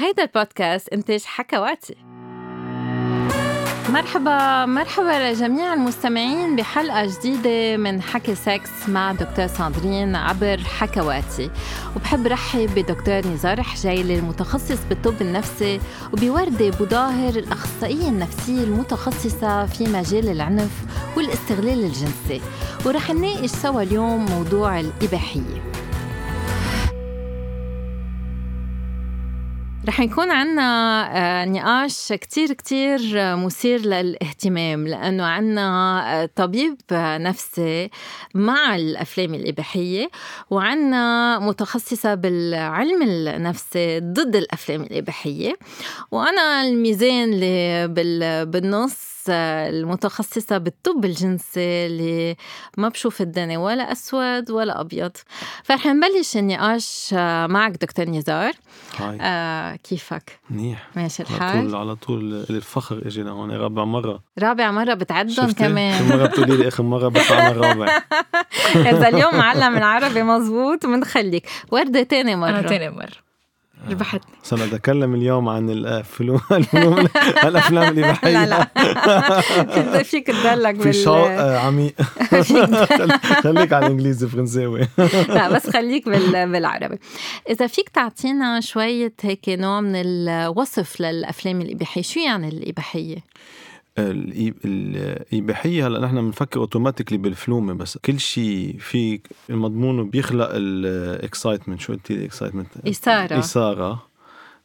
هيدا البودكاست إنتاج حكواتي. مرحبا مرحبا لجميع المستمعين بحلقة جديدة من حكي سكس مع دكتور ساندرين عبر حكواتي. وبحب رحب بدكتور نزار حجيلي المتخصص بالطب النفسي وبوردة بوظاهر الأخصائية النفسية المتخصصة في مجال العنف والاستغلال الجنسي. ورح نناقش سوا اليوم موضوع الإباحية. رح يكون عنا آه، نقاش كتير كتير مثير للاهتمام لأنه عنا آه، طبيب نفسي مع الأفلام الإباحية وعنا متخصصة بالعلم النفسي ضد الأفلام الإباحية. وأنا الميزان اللي بالنص المتخصصة بالطب الجنسي اللي ما بشوف الدنيا ولا أسود ولا أبيض. فرح نبلش النقاش معك دكتور نزار. هاي. آه كيفك؟ منيح. ماشي على الحال؟ طول على طول الفخر أجي لهون رابع مرة. رابع مرة بتعدهم شفتي؟ كمان. كل مرة بتقولي لي آخر مرة بطلع أنا رابع إذا اليوم معلم العربي مزبوط بنخليك وردة تاني مرة. أنا تاني مرة. ربحتني أنا بدي أتكلم اليوم عن الافلام الفلوم الأفلام الاباحية لا لا. فيك تدلك في شوق آه، عميق خل- خليك على الإنجليزي فرنساوي. لا بس خليك بال... بالعربي. إذا فيك تعطينا شوية هيك نوع من الوصف للأفلام الإباحية شو يعني الإباحية؟ الإباحية هلأ نحن بنفكر automatically بالفلومة بس. كل شيء في المضمون بيخلق ال excitement شو قلتي ال excitement إثارة. إثارة.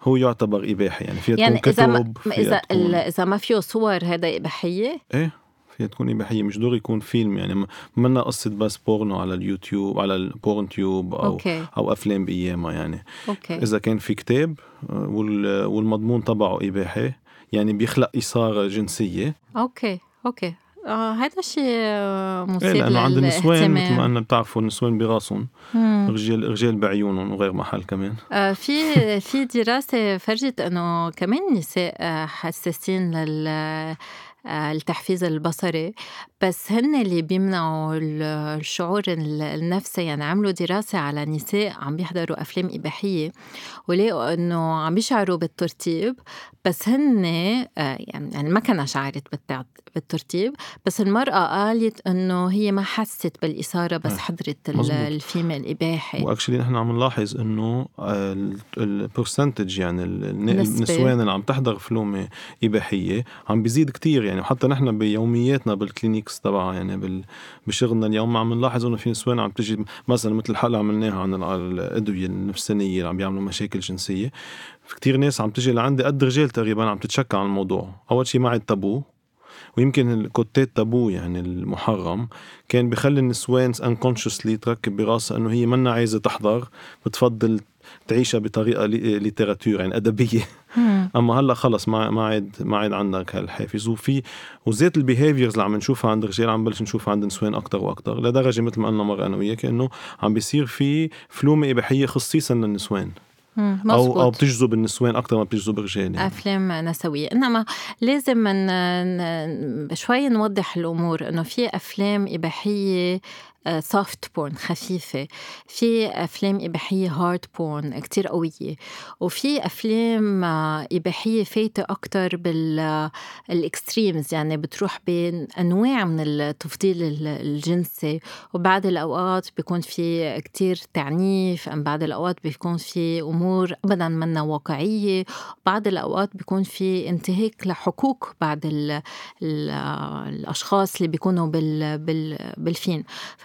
هو يعتبر إباحي يعني فيها يعني تكون ما كتب إذا ال- إذا ما فيه صور هذا إباحية إيه فيها تكون إباحية مش ضروري يكون فيلم. يعني منا قصة بس بورنو على اليوتيوب على ال porn tube أو أوكي. أو أفلام بأيامها يعني. أوكي. إذا كان في كتاب آه، وال- والمضمون تبعه إباحي يعني بيخلق إثارة جنسية أوكي أوكي آه هذا شيء آه، إيه مثير لأنه عند النسوان مثل ما. أننا بتعرفوا النسوان براسهم. رجال رجال بعيونهم وغير محل كمان آه، في في دراسة فرجت إنه كمان النساء آه، حساسين لل التحفيز البصري بس هن اللي بيمنعوا ال- الشعور ال- النفسي يعني عملوا دراسة على نساء عم بيحضروا أفلام إباحية ولقوا إنه عم بيشعروا بالترتيب بس هن آه، يعني يعني ما كان شعرت بالترتيب بس المرأة قالت إنه هي ما حست بالإثارة بس آه، حضرت مزبوط. الفيلم الإباحي و actually نحن عم نلاحظ إنه ال percentage يعني. النسوان اللي عم تحضر فلومة إباحية عم بيزيد كتير يعني وحتى نحن بيومياتنا بال clinics تبعها يعني بال- بشغلنا اليوم عم نلاحظ إنه في نسوان عم تجي مثلا مثل الحلقة عملناها عن ال- الأدوية النفسانية اللي عم بيعملوا مشاكل جنسية في كتير ناس عم تجي لعندي قد رجال تقريبا عم تتشكى عن الموضوع. أول شيء معي التابو ويمكن الكوتات تابو يعني المحرم كان بخلي النسوان unconsciously تركب براسها إنه هي منا عايزة تحضر بتفضل تعيشها بطريقة lit- littérature يعني أدبية. أما هلأ خلص ما ما عاد ما عاد عندك هالحافز وفي وزيت ال behaviors اللي عم نشوفها عند الرجال عم نبلش نشوفها عند النسوان أكثر وأكثر لدرجة مثل ما قلنا مرة أنا وياك إنه عم بيصير في فلومة إباحية خصيصا للنسوان. أو أو. بتجذب النسوان أكثر ما بتجذب الرجال يعني. أفلام نسوية إنما لازم من شوي نوضح الأمور إنه في أفلام إباحية soft porn خفيفة. في أفلام إباحية hard porn كتير قوية. وفي أفلام آه، إباحية فايتة أكتر بال extremes يعني بتروح بين أنواع من التفضيل ال- الجنسي وبعض الأوقات بيكون في كتير تعنيف. أم بعض الأوقات بيكون في أمور أبدا منا واقعية. بعض الأوقات بيكون في انتهاك لحقوق بعض ال ال الأشخاص اللي بيكونوا بال بال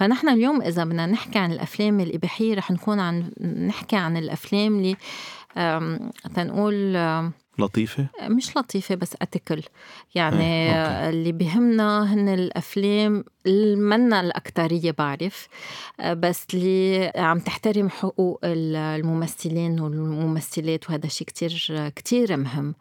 فنحن اليوم إذا بدنا نحكي عن الأفلام الإباحية رح نكون عن نحكي عن الأفلام اللي تنقول أم، لطيفة؟ مش لطيفة بس أتكل يعني إيه، أوكي. اللي بهمنا هن الأفلام اللي منا الأكترية بعرف. آه، بس اللي عم تحترم حقوق ال- الممثلين والممثلات وهذا شيء كتير كتير مهم.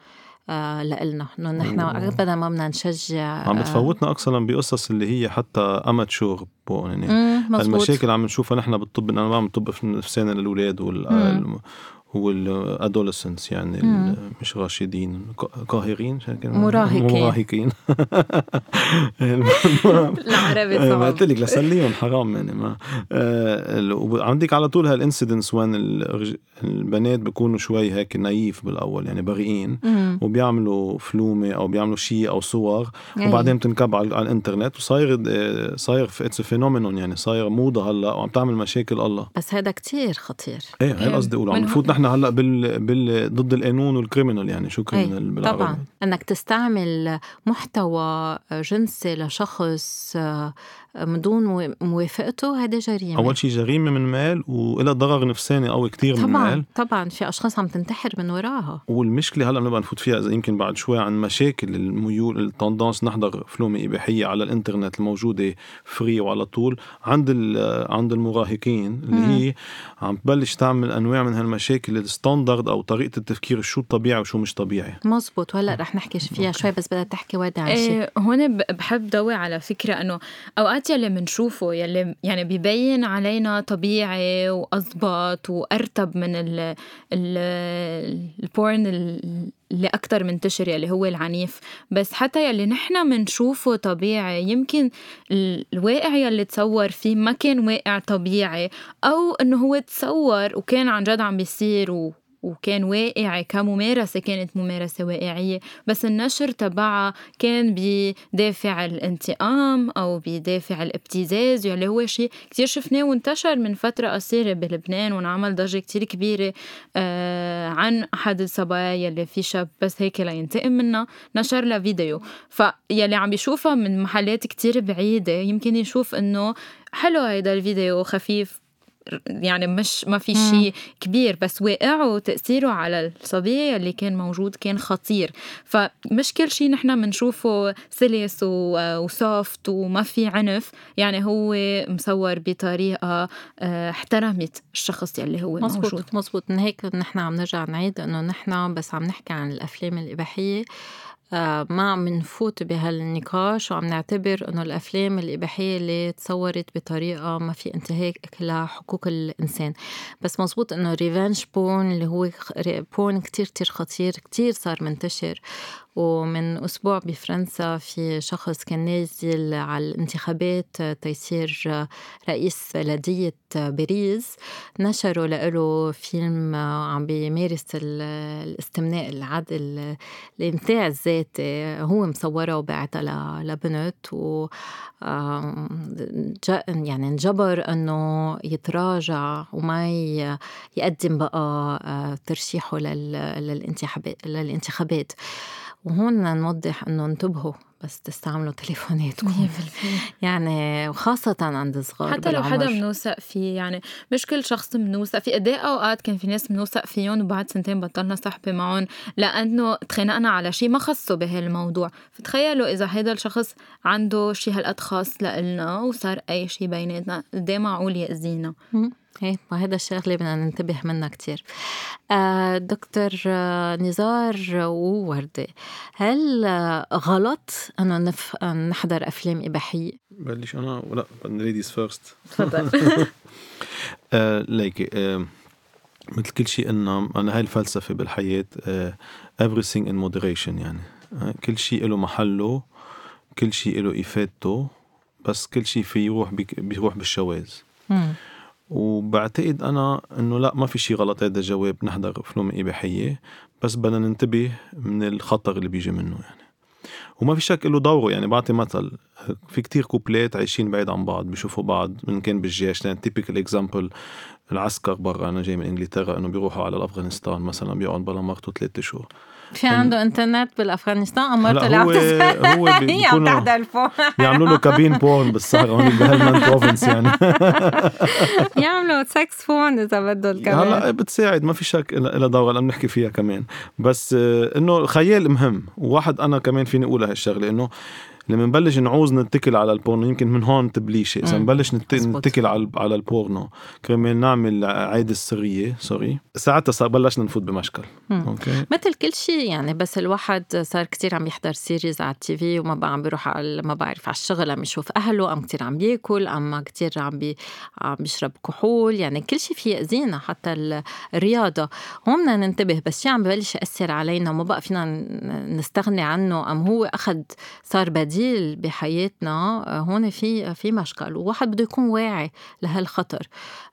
لإلنا. إنه نحن ابدا ما بدنا نشجع عم بتفوتنا أكثر بقصص اللي هي حتى اماتشور يعني. المشاكل عم نشوفها نحن بالطب أنا بعمل طب في نفساني للأولاد وال... مم. والادولسنس يعني. مش راشدين قاهرين مراهقين. مراهقين العربي ما صعب قلت لك لسليهم حرام يعني ما آه، عندك على طول هالانسيدنس وين البنات بيكونوا شوي هيك naive بالأول يعني بريئين. وبيعملوا فلومة أو بيعملوا شيء أو صور أي. وبعدين بتنكب على, الإنترنت وصاير صاير it's phenomenon يعني صاير موضة هلأ وعم تعمل مشاكل الله بس هذا كتير خطير إيه هي إيه، قصدي أقول عم نفوت هو- نحن هلا بال, بال ضد القانون وال criminal يعني شو criminal بالعربي؟ طبعا. إنك تستعمل محتوى جنسي لشخص آه، من دون مو- موافقته هذا جريمة. أول شيء جريمة من مال وإلها ضرر نفساني قوي كتير من طبعا مال. طبعا في أشخاص عم تنتحر من وراها. والمشكلة هلأ بنبقى نفوت فيها إذا يمكن بعد شوي عن مشاكل الميول ال tendance نحضر فلومة إباحية على الإنترنت الموجودة free وعلى طول عند ال- عند المراهقين اللي مم. هي عم تبلش تعمل أنواع من هالمشاكل ال standard أو طريقة التفكير شو الطبيعي وشو مش طبيعي. مزبوط. وهلأ رح نحكي فيها شوي بس بدها تحكي وردة عن شيء. إيه هون ب- بحب ضوي على فكرة إنه أوقات يلي بنشوفه يلي يعني بيبين علينا طبيعي وأضبط وأرتب من ال ال البورن ال- اللي أكثر منتشر يلي هو العنيف. بس حتى يلي نحن بنشوفه طبيعي يمكن ال- الواقع يلي تصور فيه ما كان واقع طبيعي أو إنه هو تصور وكان عن جد عم بيصير و وكان واقعي كممارسة كانت ممارسة واقعية. بس النشر تبعها كان بدافع الانتقام أو بدافع الابتزاز يلي هو شيء كتير شفناه وانتشر من فترة قصيرة بلبنان وانعمل ضجة كتير كبيرة آه عن أحد الصبايا يلي في شاب بس هيك لينتقم منها نشر لها فيديو. فيلي عم بيشوفها من محلات كتير بعيدة يمكن يشوف إنه حلو هيدا الفيديو خفيف. يعني مش ما في. شيء كبير بس واقعه وتأثيره على الصبية اللي كان موجود كان خطير. فمش كل شيء نحن بنشوفه سلس وسوفت وما في عنف. يعني هو مصور بطريقة آه، احترمت الشخص يلي هو موجود. مزبوط مزبوط من هيك نحن عم نرجع نعيد إنه نحن بس عم نحكي عن الأفلام الإباحية. ما عم نفوت بهالنقاش وعم نعتبر إنه الأفلام الإباحية اللي تصورت بطريقة ما في انتهاك لحقوق الإنسان. بس مزبوط إنه revenge porn اللي هو porn كتير كتير خطير كتير صار منتشر. ومن أسبوع بفرنسا في شخص كان نازل على الانتخابات تيصير رئيس بلدية باريس. نشروا له فيلم عم بيمارس ال- الاستمناء العدل الامتاع الذاتي هو مصوره وبعتها لبنت و يعني انجبر إنه يتراجع وما يقدم بقى آه، ترشيحه لل- للانتخابات للانتخابات. وهون نوضح إنه انتبهوا بس تستعملوا تليفوناتكم. يعني وخاصة عند الصغار حتى لو حدا. منوثق فيه يعني مش كل شخص منوثق فيه. قد إيه أوقات كان في ناس منوثق فيهم وبعد سنتين بطلنا صحبة معهم لأنه تخانقنا على شيء ما خصه بهالموضوع. فتخيلوا إذا هيدا الشخص عنده شيء هالقد خاص لإلنا وصار أي شيء بيناتنا. قد إيه معقول يأذينا. هي ما هذا الشغلة بدنا ننتبه منها كتير. آه دكتور آه، نزار ووردة هل آه، غلط أنه نف... نحضر أفلام إباحية؟ بلش أنا ولا ladies first تفضل. آه ليكي آه مثل كل شيء قلنا أنا هاي الفلسفة بالحياة آه everything in moderation يعني. آه كل شيء له محله كل شيء له إفادته بس كل شيء في يروح بيروح بالشواذ. وبعتقد أنا إنه لا ما في شيء غلط هذا الجواب نحضر افلام إباحية بس بدنا ننتبه من الخطر اللي بيجي منه يعني. وما في شك له دوره يعني بعطي مثل في كتير كوبلات عايشين بعيد عن بعض بيشوفوا بعض من كان بالجيش يعني typical example العسكر برا أنا جاي من إنجلترا إنه بيروحوا على افغانستان مثلا بيقعد بلا مرته ثلاثة شهور. في عنده انترنت بالأفغانستان؟ امرته هو اللي هو بي- هي عم تحضر ألفون. بيعملوا له cabin porn بالسهرة هون بهلمند province يعني. يعملوا sex phone إذا بدهم كمان. هلا بتساعد ما في شك لها دور هلا بنحكي فيها كمان. بس آه، إنه الخيال مهم وواحد أنا كمان فيني أقول هالشغله إنه لما نبلش نعوز نتكل على البورنو يمكن من هون تبليشه إذا. نبلش. نتكل على على البورنو كرمال نعمل عادة السريه sorry ساعتها صار بلشنا نفوت بمشكل. okay مثل كل شيء يعني بس الواحد صار كتير عم يحضر series على ال TV وما بقى عم بيروح على ما بعرف على الشغل عم يشوف أهله عم كتير عم بياكل عم كتير عم بي عم بيشرب كحول يعني كل شيء فيه يأذينا حتى ال- الرياضة هون بدنا ننتبه بس شيء عم ببلش يأثر علينا وما بقى فينا نستغني عنه أم هو اخذ صار بديل بحياتنا آه، هون في في مشكل وواحد بده يكون واعي لهالخطر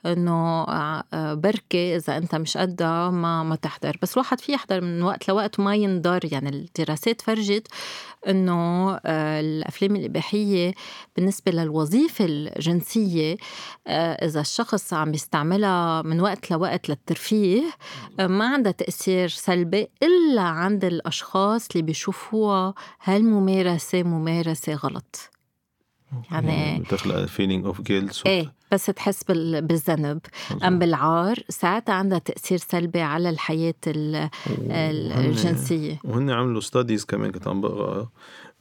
إنه آه، بركي إذا أنت مش قدها ما ما تحضر. بس الواحد في يحضر من وقت لوقت وما ينضر. يعني الدراسات فرجت إنه آه، الأفلام الإباحية بالنسبة للوظيفة الجنسية آه، إذا الشخص عم يستعملها من وقت لوقت للترفيه آه، ما عندها تأثير سلبي إلا عند الأشخاص اللي بيشوفوها هالممارسة ممارسة غلط. يعني بتخلق feeling of guilt إيه بس تحس بال- بالذنب. أم بالعار ساعتها عندها تأثير سلبي على الحياة ال- ال- الجنسية. وهن عملوا studies كمان كنت عم بقرا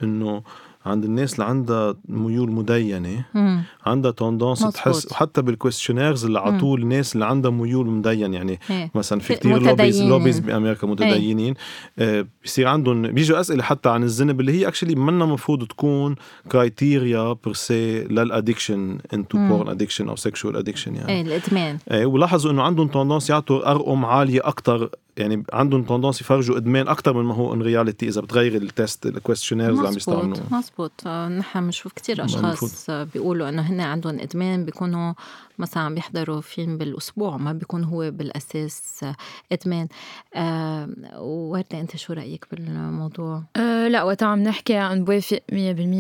إنه عند الناس اللي عندها ميول مدينة مم. عندها tendance. تحس وحتى بال questionnaires اللي عطوه الناس اللي عندها ميول مدين يعني إيه. مثلا في كتير lobbies. lobbies بأمريكا متدينين آه بصير عندهم بيجوا أسئلة حتى عن الذنب اللي هي actually منا المفروض تكون criteria per se لل addiction into. porn addiction أو sexual addiction يعني إيه الإدمان إيه ولاحظوا إنه عندهم tendance يعطوا أرقام عالية أكثر يعني عندهم tendance يفرجوا إدمان أكثر من ما هو in reality إذا بتغير ال test ال questionnaires اللي عم يستعملوا مزبوط آه، نحن بنشوف كتير المفروض. أشخاص آه، بيقولوا إنه هن عندهم إدمان بيكونوا مثلا عم بيحضروا فيلم بالأسبوع ما بيكون هو بالأساس آه، إدمان. آه وردة أنت شو رأيك بالموضوع؟ أه لا وقت عم نحكي عن بوافق 100%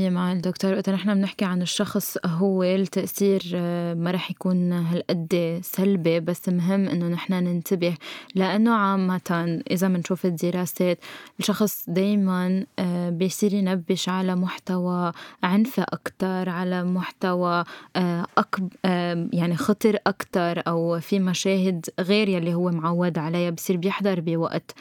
مع الدكتور. وقت نحن بنحكي عن الشخص هو التأثير أه، ما رح يكون هالقد سلبي بس مهم إنه نحن ننتبه. لأنه عامة إذا بنشوف الدراسات الشخص دايما أه، بيصير ينبش على محتوى عنف أكثر على محتوى أه، أكب أه، يعني خطر أكثر أو في مشاهد غير يلي هو معود عليها بصير بيحضر بوقت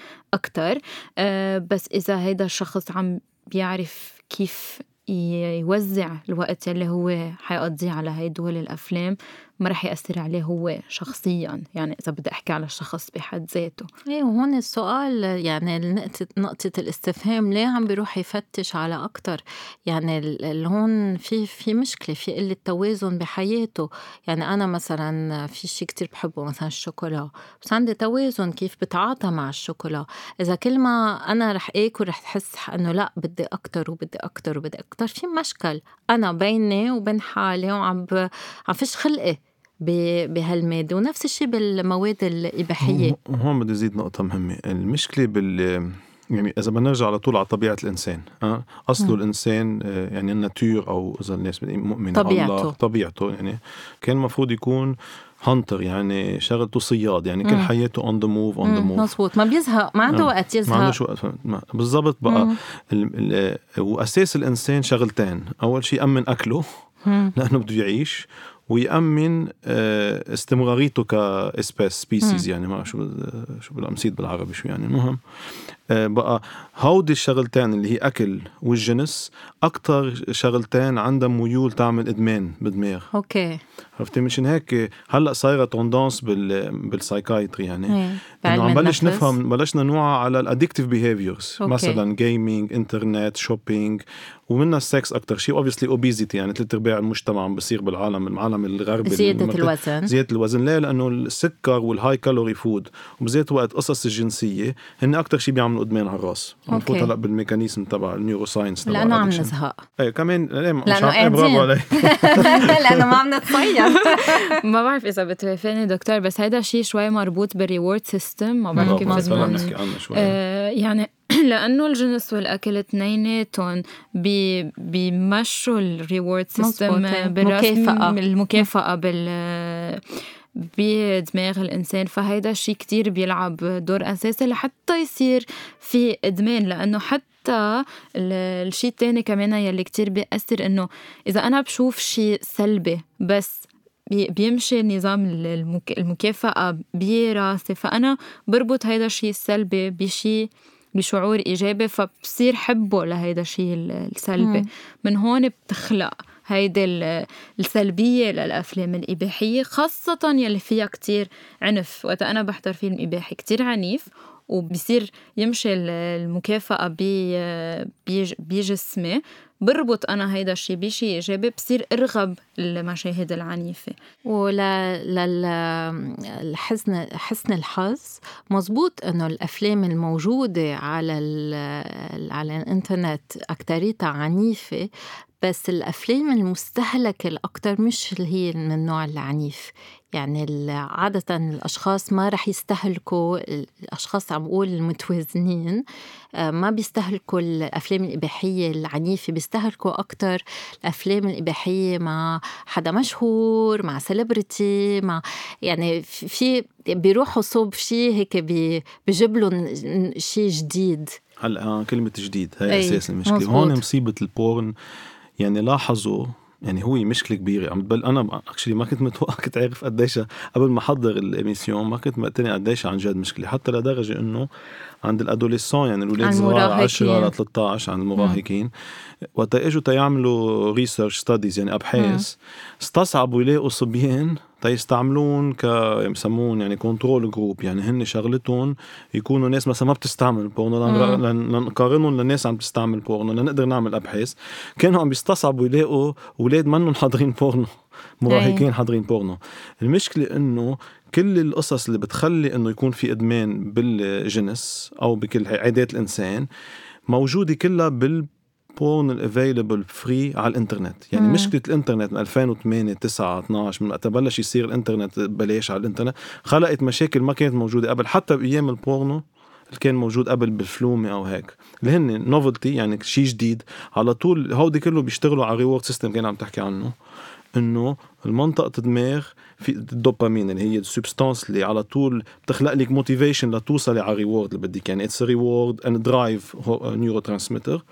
أه، بس إذا هيدا الشخص عم بيعرف كيف يوزع الوقت اللي هو حيقضيه على هيدول الأفلام ما رح يأثر عليه هو شخصيا يعني إذا بدي أحكي على الشخص بحد ذاته. إيه وهون السؤال يعني نقطة نقطة الاستفهام ليه عم بيروح يفتش على أكتر؟ يعني هون في في مشكلة في قلة توازن بحياته. يعني أنا مثلا في شيء كتير بحبه مثلا الشوكولا. بس عندي توازن كيف بتعاطى مع الشوكولا. إذا كل ما أنا رح آكل رح تحس إنه لأ بدي أكتر وبدي أكتر وبدي أكتر. في مشكل أنا بيني وبين حالي وعم. عم فيش خلقي. بهالمادة ونفس الشيء بالمواد الإباحية وهون بدي زيد نقطة مهمة المشكلة بال يعني إذا بدنا نرجع على طول على طبيعة الإنسان أه؟ الإنسان الإنسان آه، يعني الناتور أو إذا الناس مؤمنة طبيعته. الله طبيعته يعني كان المفروض يكون hunter يعني شغلته صياد يعني كل. حياته on the move on the move مزبوط ما بيزهق ما عنده آه. وقت ما يزهق عندوش وقت فهمت؟ ما- بالضبط بقى مم. ال... ال... وأساس الإنسان شغلتين أول شيء يامن أكله. لأنه بده يعيش ويأمن آه، استمراريته ك species species يعني ما شو شو بالامسيد بالعربي شو يعني المهم. بقى هودي الشغلتين اللي هي أكل والجنس أكثر شغلتين عندها ميول تعمل إدمان بالدماغ. okay. عرفتي؟ مشان هيك هلأ صايرة tendance بال بال psychiatry يعني. إيه إنه عم بلش. نفهم بلشنا نوعى على ال addictive behaviors. مثلا gaming internet shopping ومنها السكس أكثر شيء obviously obesity يعني ثلاث ارباع المجتمع عم بصير بالعالم العالم الغربي المت- الوزن. زيادة الوزن. ليه؟ لأنه السكر وال high calorie food وبزيت وقت قصص الجنسية هن أكتر شيء بيعملوا إدمان على الراس عم okay. نفوت هلأ بال mechanism تبع ال neuroscience تبع لأنه عم. نزهق إيه كمان لأنه عم- إيه، برافو. عليك لأنه ما عم نتصيد ما بعرف إذا بتوافقني دكتور بس هيدا شيء شوي مربوط بال reward system ما بعرف كيف نحكي عنه شوي آه، يعني لأنه الجنس والأكل اثنيناتهم بي بيمشوا ال reward system إيه. بالرسم مكافأة. المكافأة بال بدماغ الإنسان فهيدا الشيء كتير بيلعب دور أساسي لحتى يصير في إدمان لأنه حتى ال- الشيء الثاني كمان يلي كتير بيأثر إنه إذا أنا بشوف شيء سلبي بس بي- بيمشي نظام المك- المكافأة براسي فأنا بربط هيدا الشيء السلبي بشيء بشعور إيجابي فبصير حبه لهيدا الشيء السلبي. من هون بتخلق. هيدي السلبية للأفلام الإباحية خاصة يلي فيها كتير عنف. وقت أنا بحضر فيلم إباحي كتير عنيف وبصير يمشي المكافأة بجسمي بربط أنا هيدا الشيء بشيء إيجابي بصير أرغب المشاهد العنيفة. وللحسن حسن الحظ. مزبوط إنه الأفلام الموجودة على على الإنترنت أكتريتها عنيفة بس الأفلام المستهلكة الأكتر مش اللي هي من النوع العنيف. يعني عادة الأشخاص ما رح يستهلكوا الأشخاص عم بقول المتوازنين آه، ما بيستهلكوا الأفلام الإباحية العنيفة بيستهلكوا أكتر الأفلام الإباحية مع حدا مشهور مع سيلبرتي مع يعني في بيروحوا صوب شيء هيك بجيب لهم شيء جديد. هلأ آه، كلمة جديد هي أساس المشكلة. هون مصيبة ال porn يعني لاحظوا يعني هو مشكلة كبيرة. عم بل أنا actually ما كنت متوقع كنت عارف قديش قبل ما أحضر ال émission ما كنت مقتنع قديش عن جد مشكلة. حتى لدرجة إنه عند ال adolescents يعني الأولاد صغار 10 ل 13 عند المراهقين. وقت إجوا تيعملوا research studies يعني أبحاث استصعبوا يلاقوا صبيان تيستعملوهن ك يسموهن يعني control group يعني هن شغلتهم يكونوا ناس مثلا ما بتستعمل بورنو لنقارنهم للناس عم تستعمل بورنو لنقدر نعمل أبحاث. كانوا عم بيستصعبوا يلاقوا أولاد منهم حاضرين بورنو مراهقين حاضرين بورنو المشكلة إنه كل القصص اللي بتخلي إنه يكون في إدمان بالجنس أو بكل عادات الإنسان موجودة كلها بال porn ال available free على الإنترنت. يعني مم. مشكلة الإنترنت من 2008 9 12 من وقت بلش يصير الإنترنت ببلاش على الإنترنت. خلقت مشاكل ما كانت موجودة قبل حتى بأيام البورنو اللي كان موجود قبل بالفيلم أو هيك. اللي هن novelty يعني شيء جديد. على طول هودي كله بيشتغلوا على reward system كان عم تحكي عنه. إنه المنطقة الدماغ في الدوبامين اللي هي ال substance اللي على طول بتخلق لك motivation لتوصلي على reward اللي بدك. يعني it's reward and drive neurotransmitter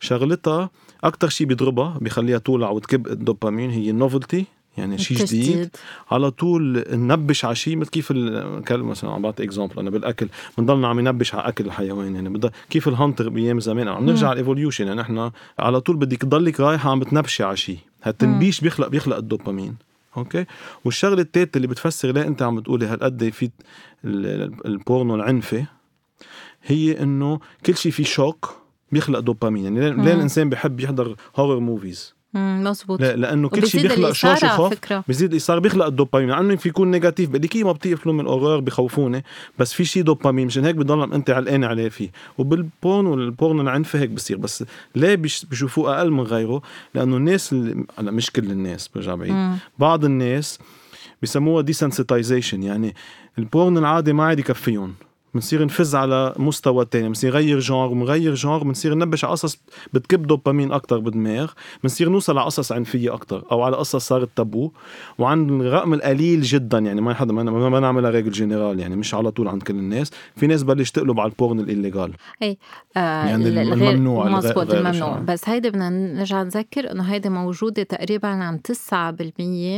شغلتها أكثر شيء بيضربها بيخليها تولع وتكب الدوبامين هي ال novelty يعني شيء جديد. على طول ننبش على شيء مثل كيف الكلب مثلا عم بعطي example أنا بالأكل بنضلنا عم ننبش على أكل الحيوان يعني بدأ كيف ال hunter بأيام زمان؟ عم نرجع على ال evolution يعني نحن على طول بدك تضلك رايحة عم بتنبشي على شيء هالتنبيش بيخلق بيخلق ال dopamine. okay؟ والشغلة الثالثه اللي بتفسر ليه أنت عم بتقولي هالقد في البورنو العنفة هي إنه كل شيء في shock بيخلق دوبامين. يعني ليه الإنسان بحب يحضر horror movies مزبوط لا لأنه كل شيء بيخلق shock وخوف بيزيد الإثارة بيخلق الدوبامين. مع إنه في يكون negative بدك ما بطيق فيلم ال horreur بخوفوني بس في شيء دوبامين. مشان هيك بضل أنت علقان عليه فيه. وبال porn وال porn العنف هيك بصير. بس ليه بيشوفوه أقل من غيره؟ لأنه الناس اللي هلا مش كل الناس برجع بعيد. بعض الناس بسموها desensitization يعني ال porn العادي ما عاد يكفيهم. بنصير نفز على مستوى تاني بنصير نغير genre ونغير genre بنصير ننبش على قصص بتكب دوبامين أكثر بالدماغ بنصير نوصل على قصص عنفية أكثر أو على قصص صارت تابو. وعند الرقم القليل جدا يعني ما حدا ما, ما نعملها règle générale يعني مش على طول عند كل الناس. في ناس بلش تقلب على ال porn ال illégal اي آه يعني الممنوع مزبوط الممنوع. بس هيدي بدنا نرجع نذكر إنه هيدي موجودة تقريبا عن 9%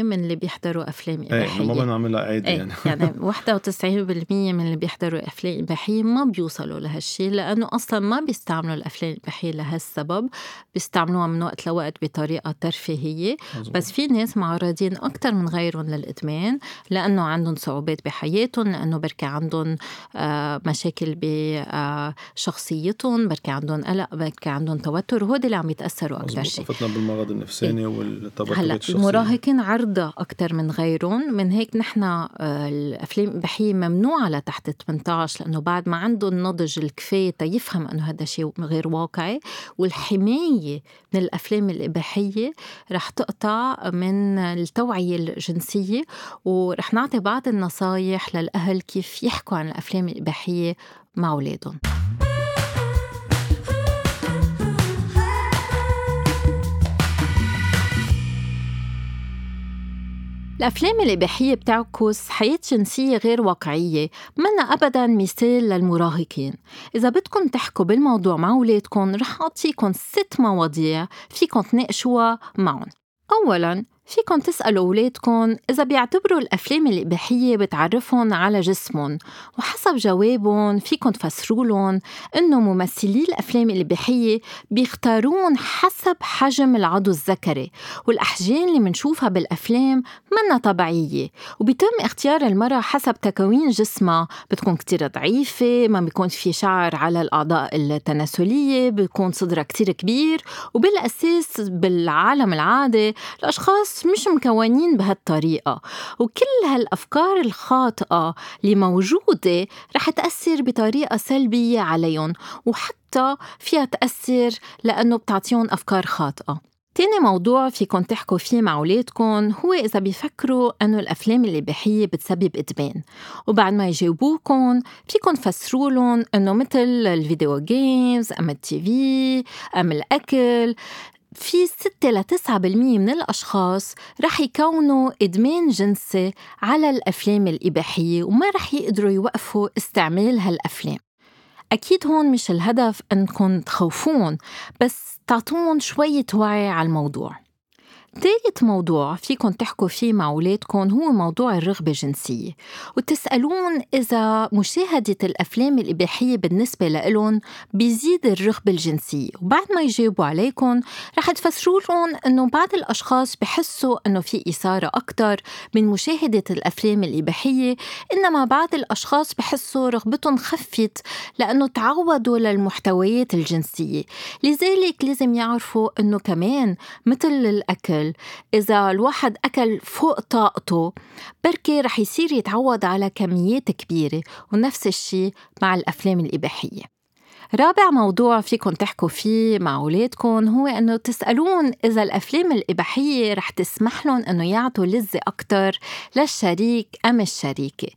من اللي بيحضروا أفلام إباحية. إيه ما بدنا نعملها عادي يعني. يعني 91% من اللي بيحضروا أفلام الأفلام الاباحيه ما بيوصلوا لهالشيء لأنه أصلا ما بيستعملوا الأفلام الاباحيه لهالسبب بيستعملوها من وقت لوقت بطريقة ترفيهية. بس في ناس معرضين أكثر من غيرهم للإدمان لأنه عندهم صعوبات بحياتهم لأنه بركي عندهم آه، مشاكل بشخصيتهم بركي عندهم قلق بركي عندهم توتر وهودي اللي عم يتأثروا أكثر شيء فتنا بالمرض النفساني إيه؟ والتوتر هلأ المراهقين عرضة أكثر من غيرهم. من هيك نحن آه، الأفلام الاباحيه ممنوعة لتحت 18 لأنه بعد ما عنده النضج الكفاية يفهم أنه هذا شيء غير واقعي والحماية من الأفلام الإباحية رح تقطع من التوعية الجنسية ورح نعطي بعض النصايح للأهل كيف يحكوا عن الأفلام الإباحية مع أولادهم. الأفلام الإباحية بتعكس حياة جنسية غير واقعية منا أبدا مثال للمراهقين. إذا بدكم تحكوا بالموضوع مع أولادكم رح أعطيكم ست مواضيع فيكم تناقشوها معهم أولا فيكن تسألوا أولادكم إذا بيعتبروا الأفلام الإباحية بتعرفهم على جسمهم وحسب جوابهم فيكن تفسروا لهم إنه ممثلي الأفلام الإباحية بيختارون حسب حجم العضو الذكري والأحجام اللي منشوفها بالأفلام منا طبيعية وبيتم اختيار المرأة حسب تكوين جسمها بتكون كتير ضعيفة ما بيكون في شعر على الأعضاء التناسلية بيكون صدرها كتير كبير وبالأساس بالعالم العادي الأشخاص مش مكونين بهالطريقة. وكل هالأفكار الخاطئة اللي موجودة رح تأثر بطريقة سلبية عليهم وحتى فيها تأثر لأنه بتعطيهم أفكار خاطئة. تاني موضوع فيكن تحكوا فيه مع أولادكم هو إذا بيفكروا أنه الأفلام الإباحية بتسبب إدمان. وبعد ما يجاوبوكم فيكن تفسروا لهم أنه مثل الفيديو جيمز أم التي في أم الأكل. في 6 ل 9% من الأشخاص رح يكونوا إدمان جنسي على الأفلام الإباحية وما رح يقدروا يوقفوا استعمال هالأفلام. أكيد هون مش الهدف أنكم تخوفون بس تعطون شوية وعي على الموضوع. تالت موضوع فيكن تحكوا فيه مع أولادكم هو موضوع الرغبة الجنسية. وتسألون إذا مشاهدة الأفلام الإباحية بالنسبة لإلهم بيزيد الرغبة الجنسية. وبعد ما يجاوبوا عليكم رح تفسروا لهم إنه بعض الأشخاص بحسوا إنه في إثارة أكتر من مشاهدة الأفلام الإباحية إنما بعض الأشخاص بحسوا رغبتهم خفت لأنه تعودوا للمحتويات الجنسية. لذلك لازم يعرفوا إنه كمان مثل الأكل الأكل. إذا الواحد أكل فوق طاقته بركي رح يصير يتعود على كميات كبيرة ونفس الشي مع الأفلام الإباحية. رابع موضوع فيكن تحكوا فيه مع أولادكم هو إنه تسألون إذا الأفلام الإباحية رح تسمح لهم إنه يعطوا لذة أكتر للشريك أم الشريكة.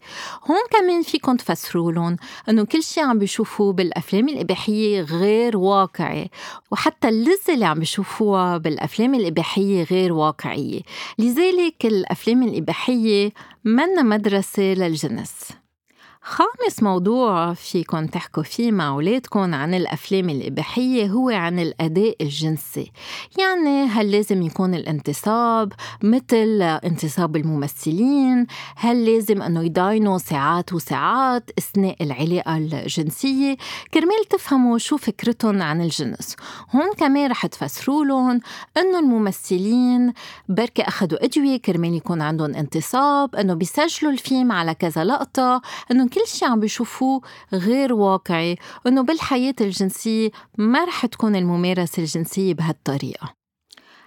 هون كمان فيكن تفسروا لهم إنه كل شيء عم بيشوفوه بالأفلام الإباحية غير واقعي وحتى اللذة اللي عم بيشوفوها بالأفلام الإباحية غير واقعية. لذلك الأفلام الإباحية منا مدرسة للجنس. خامس موضوع فيكن تحكوا فيه مع أولادكم عن الأفلام الإباحية هو عن الأداء الجنسي. يعني هل لازم يكون الانتصاب مثل انتصاب الممثلين؟ هل لازم أنه يضاينوا ساعات وساعات أثناء العلاقة الجنسية؟ كرمال تفهموا شو فكرتهم عن الجنس. هون كمان رح تفسروا لهم أنه الممثلين بركي أخذوا أدوية كرمال يكون عندهم انتصاب أنه بيسجلوا الفيلم على كذا لقطة أنه كل شيء عم بيشوفوه غير واقعي وإنه بالحياة الجنسية ما رح تكون الممارسة الجنسية بهالطريقة.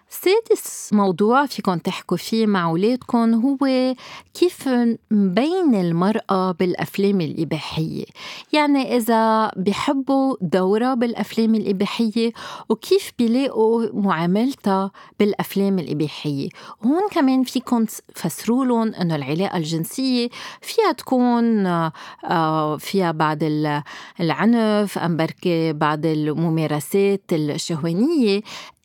سادس موضوع فيكم تحكوا فيه مع أولادكم هو كيف مبين المرأة بالأفلام الإباحية. يعني إذا بيحبوا دورة بالأفلام الإباحية وكيف بيلاقوا معاملتها بالأفلام الإباحية. هون كمان فيكم تفسروا لهم إنه العلاقة الجنسية فيها تكون آه، فيها بعض العنف أم بركة بعض الممارسات الشهوانية.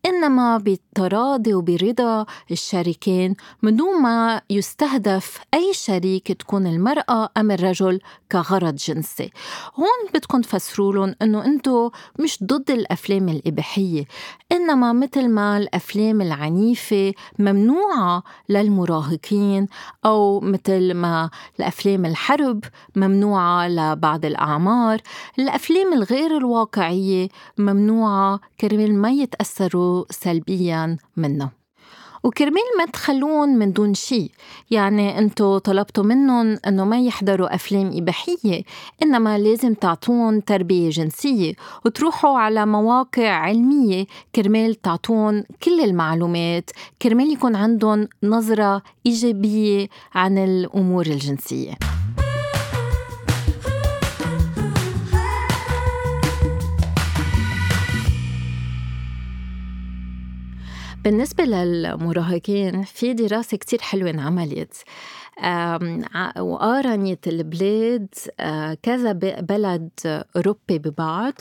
إنما بالتراضي وبرضا الشريكين من دون ما يستهدف أي شريك تكون المرأة أم الرجل كغرض جنسي. هون بدكم تفسروا لهم إنه أنتو مش ضد الأفلام الإباحية إنما مثل ما الأفلام العنيفة ممنوعة للمراهقين أو مثل ما الأفلام الحرب ممنوعة لبعض الأعمار الأفلام الغير الواقعية ممنوعة كرمال ما يتأثروا سلبيا منه. وكرمال ما تخلون من دون شيء. يعني انتو طلبتوا منهم انه ما يحضروا أفلام إباحية إنما لازم تعطون تربية جنسية وتروحوا على مواقع علمية. كرمال تعطون كل المعلومات. كرمال يكون عندهم نظرة إيجابية عن الأمور الجنسية. بالنسبة للمراهقين في دراسة كتير حلوة انعملت. وقارنت البلاد كذا بلد أوروبي ببعض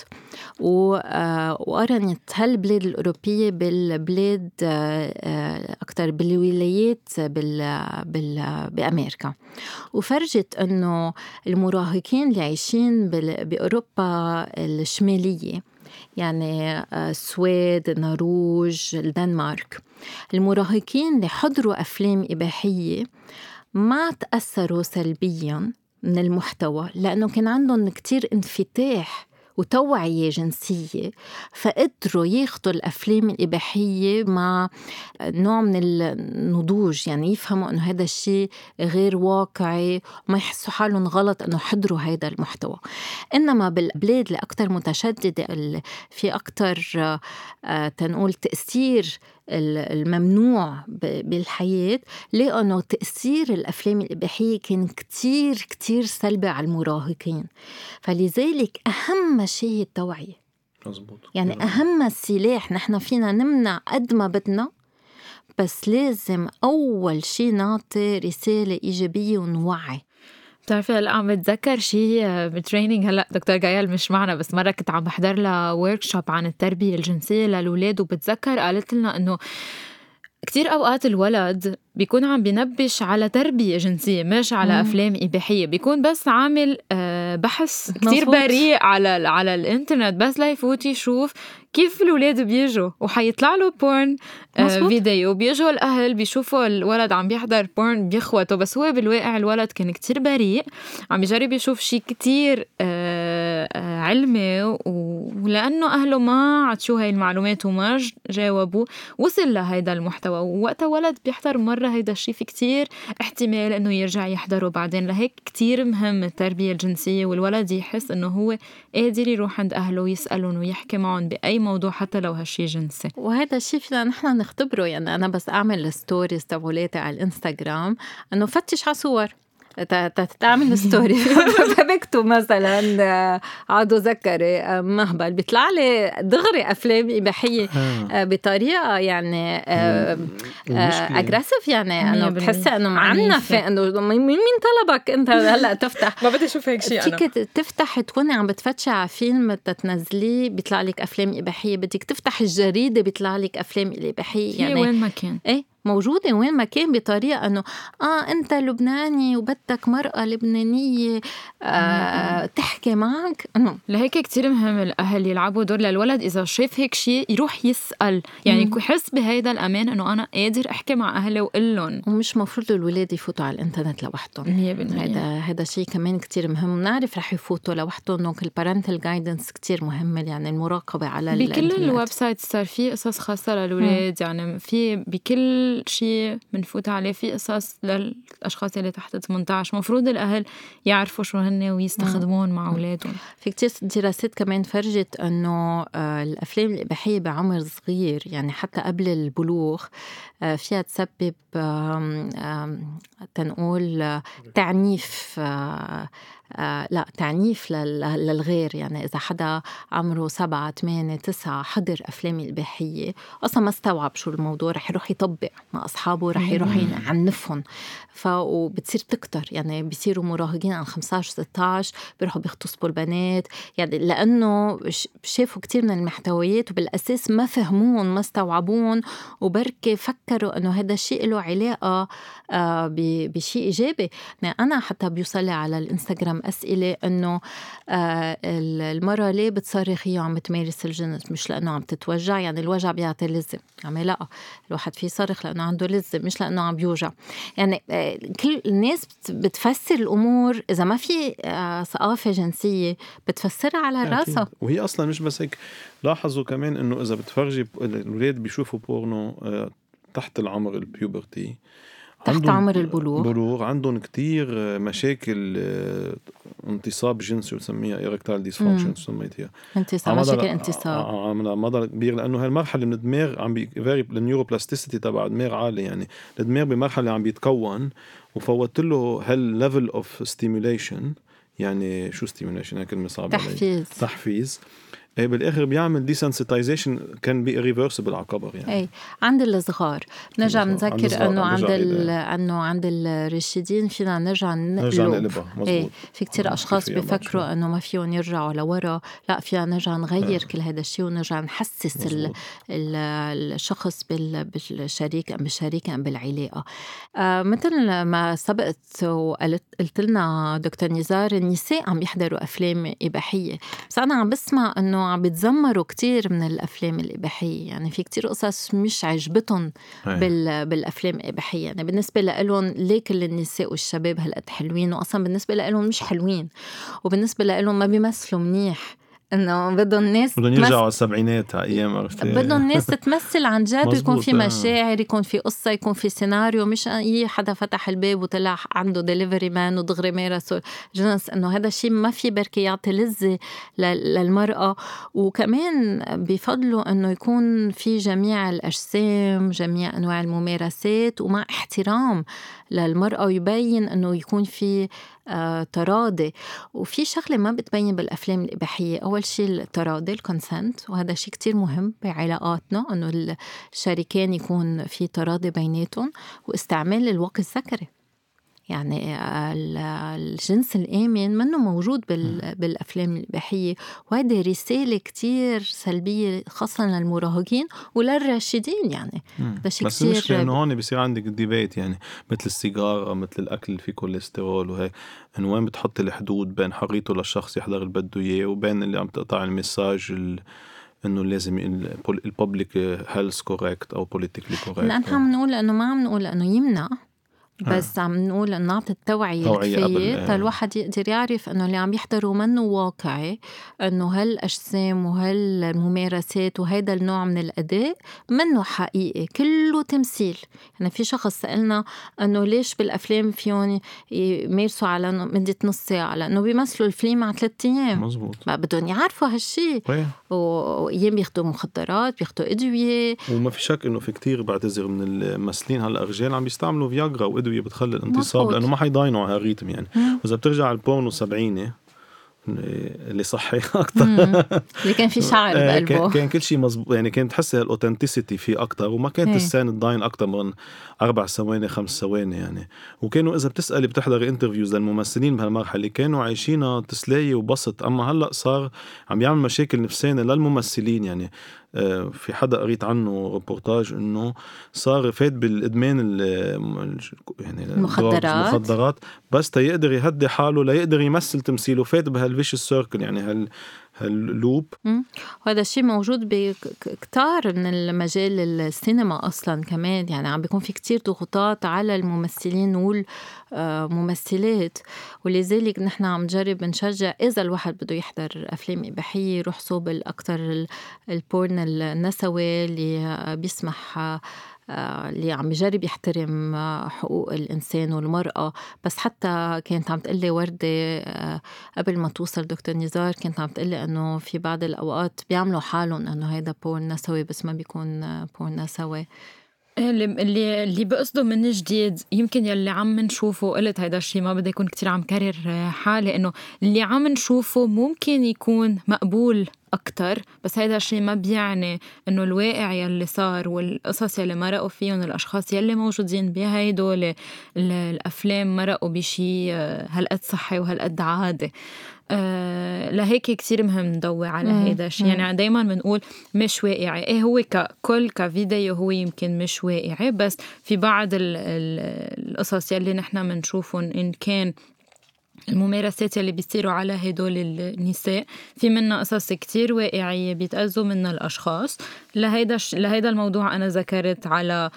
وقارنت هالبلاد الأوروبية بالبلاد أكتر بالولايات بال بال بأمريكا. وفرجت أنه المراهقين اللي عايشين بأوروبا الشمالية يعني آه، السويد النرويج الدنمارك. المراهقين اللي حضروا أفلام إباحية ما تأثروا سلبيا من المحتوى لأنه كان عندهم كتير انفتاح وتوعية جنسية فقدروا ياخدوا الأفلام الإباحية مع نوع من النضوج يعني يفهموا أنه هذا الشيء غير واقعي وما يحسوا حالهم غلط أنه حضروا هذا المحتوى. إنما بالبلاد اللي أكثر متشددة في أكثر آه، تنقول تأثير الممنوع بالحياة لأنه تأثير الأفلام الإباحية كان كتير كتير سلبي على المراهقين. فلذلك أهم شيء التوعية. مزبوط. يعني أهم سلاح نحن فينا نمنع قد ما بدنا بس لازم أول شيء نعطي رسالة إيجابية ونوعي. بتعرفي هلا عم بتذكر شيء ب training هلا دكتور جايال مش معنا بس مرة كنت عم بحضر لها work عن التربية الجنسية للأولاد وبتذكر قالت لنا إنه كتير أوقات الولد بيكون عم بينبش على تربية جنسية مش على مم. أفلام إباحية بيكون بس عامل آه، بحث كتير بريء على على الإنترنت بس ليفوت يشوف كيف الولاد بيجوا وحيطلع له porn آه فيديو بيجوا الأهل بيشوفوا الولد عم بيحضر porn بيخوتوه بس هو بالواقع الولد كان كتير بريء عم بيجرب يشوف شيء كتير آه علمي ولأنه أهله ما عطشوه هاي المعلومات وما جاوبوا وصل لهيدا المحتوى. ووقتها ولد بيحضر مرة هيدا الشيء في كتير احتمال إنه يرجع يحضره بعدين. لهيك كتير مهم التربية الجنسية والولد يحس إنه هو قادر يروح عند أهله ويسألهم ويحكي معهم بأي موضوع حتى لو هالشي جنسي. وهذا الشيء فينا نحن نختبره. يعني أنا بس أعمل الستوريز تبعولاتي على الإنستغرام إنه فتش على صور. تعمل story فبكتب مثلا آه، عضو ذكري آه، مهبل. بيطلع لي دغري أفلام إباحية آه. بطريقة يعني aggressive يعني. انه بتحسي إنه معنفة. إنه مين مين طلبك أنت هلأ تفتح؟ ما بدي أشوف هيك شيء أنا. فيك تفتح تكوني عم بتفتشي على فيلم تتنزليه بيطلع لك أفلام إباحية. بدك تفتح الجريدة بيطلع لك أفلام إباحية. يعني وين ما كان. إيه؟ موجودة وين ما كان بطريقة أنه آه أنت لبناني وبدك مرأة لبنانية آه تحكي معك؟ أنه. لهيك كتير مهم الأهل يلعبوا دور للولد إذا شاف هيك شيء يروح يسأل. يعني يحس بهيدا الأمان أنه أنا قادر أحكي مع أهلي وأقول لهم. ومش مفروض الولاد يفوتوا على الإنترنت لوحدهم. 100% هذا هذا شيء كمان كتير مهم. نعرف رح يفوتوا لوحدهم دونك ال parental guidance كتير مهمة يعني المراقبة على بكل الويب سايت صار في قصص خاصة للولاد يعني في بكل كل شيء بنفوت عليه في قصص للأشخاص اللي تحت 18 مفروض الأهل يعرفوا شو هن ويستخدمون مع أولادهم. في كتير دراسات كمان فرجت إنه آه، الأفلام الإباحية بعمر صغير يعني حتى قبل البلوغ آه، فيها تسبب تنقول آه، تعنيف آه لا تعنيف للغير. يعني إذا حدا عمره سبعة ثمانية تسعة حضر أفلام إباحية أصلا ما استوعب شو الموضوع. رح يروح يطبق مع أصحابه رح يروح يعنفهم. وبتصير تكتر. يعني بيصيروا مراهقين عن 15 16 بيروحوا بيغتصبوا البنات يعني لأنه شافوا كتير من المحتويات وبالأساس ما فهمون ما استوعبون. وبركي فكروا إنه هذا الشيء له علاقة آه، بشيء إيجابي. يعني أنا حتى بيوصلي على الإنستغرام أسئلة إنه آه، المرأة ليه بتصرخ هي عم تمارس الجنس؟ مش لأنه عم تتوجع يعني الوجع بيعطي لذة. عم لا الواحد في صرخ لأنه عنده لذة مش لأنه عم بيوجع يعني آه، كل الناس بتفسر الأمور إذا ما في آه، ثقافة جنسية بتفسرها على راسها. وهي أصلا مش بس هيك. لاحظوا كمان إنه إذا بتفرجي الأولاد بيشوفوا بورنو تحت العمر ال puberty تحت عمر البلوغ. بلوغ عندهم كتير مشاكل آه، انتصاب جنسي بسميها erectile dysfunction سميتيها انتصاب مشاكل انتصاب. على مدى كبير لأنه هاي المرحله من الدماغ عم بي very ال neuroplasticity تبع الدماغ عالي يعني. الدماغ بمرحلة عم بيتكون وفوت له هال level of stimulation يعني شو stimulation هي كلمة صعبة تحفيز. تحفيز. إيه بالآخر بيعمل desensitization can be reversible على كبر يعني. اي عند الصغار نرجع نذكر أنه عند أنه عند الراشدين فينا نرجع نرجع نقلبها إيه في كتير أشخاص بيفكروا أنه ما فيهم يرجعوا لورا. لا فينا نرجع نغير آه. كل هذا الشيء ونرجع نحسس ال ال الشخص بالشريك أم بالشريكه أم بالعلاقة. آه مثل ما سبقت وقلت قلت لنا دكتور نزار النساء عم يحضروا أفلام إباحية. بس أنا عم بسمع إنه عم بيتذمروا كتير من الأفلام الإباحية. يعني في كتير قصص مش عجبتهم بال بالأفلام الإباحية. يعني بالنسبة لهم ليه كل النساء والشباب هالقد حلوين؟ واصلا بالنسبة لهم مش حلوين. وبالنسبة لهم ما بيمثلوا منيح. إنه بدهم الناس بدهم يرجعوا على السبعينات على أيام عرفتي بدهم الناس تتمثل عن جد يكون في. مشاعر يكون في قصة يكون في سيناريو مش أي حدا فتح الباب وطلع عنده delivery man ودغري مارسوا جنس إنه هذا الشيء ما في بركي يعطي لذة للمرأة. وكمان بفضلوا إنه يكون في جميع الأجسام جميع أنواع الممارسات ومع احترام للمرأة ويبين أنه يكون في آه، تراضي. وفي شغلة ما بتبين بالأفلام الإباحية. أول شيء التراضي الكونسنت وهذا شيء كتير مهم بعلاقاتنا أنه الشريكين يكون في تراضي بيناتهم واستعمال الوقت الذكري. يعني الجنس الآمن منه موجود بالأفلام الإباحية وهذه رسالة كتير سلبية خاصة للمراهقين وللراشدين يعني. شيء بس المشكلة إنه هون بصير عندك debate يعني مثل السيجارة مثل الأكل اللي فيه كوليسترول وهيك إنه وين بتحط الحدود بين حريته للشخص يحضر اللي بده إياه وبين اللي عم تقطع ال message ال... إنه لازم ال public health correct أو politically correct نحن عم نقول إنه ما عم نقول إنه يمنع. بس عم نقول انه نعطي التوعيه الكفاية تا الواحد يقدر يعرف إنه اللي عم يحضره منه واقعي إنه هالأجسام وهالممارسات وهيدا النوع من الأداء منه حقيقي كله تمثيل. يعني في شخص سألنا إنه ليش بالأفلام فيهم يمارسوا على مدة نص ساعة؟ لأنه بيمثلوا الفيلم على ثلاث أيام. مزبوط بدهم يعرفوا هالشيء وأيام بياخذوا مخدرات بياخذوا أدوية. وما في شك إنه في كتير بعتذر من الممثلين هلا رجال عم بيستعملوا فياجرا وأدوية الادويه بتخلي الانتصاب لأنه ما حيضاينوا على الريتم يعني. وإذا بترجع البورنو سبعيني اللي صحي أكثر اللي كان في شعر آه، بقلبه. كان كل شيء مزبوط يعني كانت تحسي هال authenticity فيه أكثر وما كانت السين تضاين أكثر من أربع ثواني خمس ثواني يعني. وكانوا إذا بتسألي بتحضري interviews للممثلين بهالمرحلة كانوا عايشينها تسلايه وبسط. أما هلأ صار عم يعمل مشاكل نفسانيه للممثلين يعني. في حدا قريت عنه ريبورتاج إنه صار فات بالإدمان يعني المخدرات. المخدرات بس تيقدر يهدي حاله ليقدر يمثل تمثيله فات بهال vicious circle يعني هال هال loop. وهذا الشيء موجود بكتار من المجال السينما أصلا كمان. يعني عم بيكون في كتير ضغوطات على الممثلين والممثلات. ولذلك نحن عم نجرب نشجع إذا الواحد بده يحضر أفلام إباحية يروح صوب أكثر ال porn النسوي اللي بيسمح اللي عم يجرب يحترم حقوق الإنسان والمرأة. بس حتى كانت عم تقلي وردة آه، قبل ما توصل دكتور نزار كانت عم تقلي إنه في بعض الأوقات بيعملوا حالهم إنه هيدا porn نسوي بس ما بيكون porn نسوي. اللي اللي بقصده من جديد يمكن يلي عم نشوفه قلت هيدا الشيء ما بدي يكون كتير عم كرر حالي إنه اللي عم نشوفه ممكن يكون مقبول أكتر بس هيدا الشيء ما بيعني إنه الواقع يلي صار والقصص يلي مرقوا فيهم الأشخاص يلي موجودين بهيدول الأفلام مرقوا بشي هالقد صحي وهالقد عادي. آه لهيك كتير مهم نضوي على هيدا الشيء يعني دايما بنقول مش واقعي. إيه هو ككل كفيديو هو يمكن مش واقعي بس في بعض القصص يلي نحن بنشوفهم إن كان الممارسات اللي بيصيروا على هدول النساء في منها قصص كتير واقعية بيتأذوا منها الأشخاص. لهيدا لهيدا الموضوع أنا ذكرت على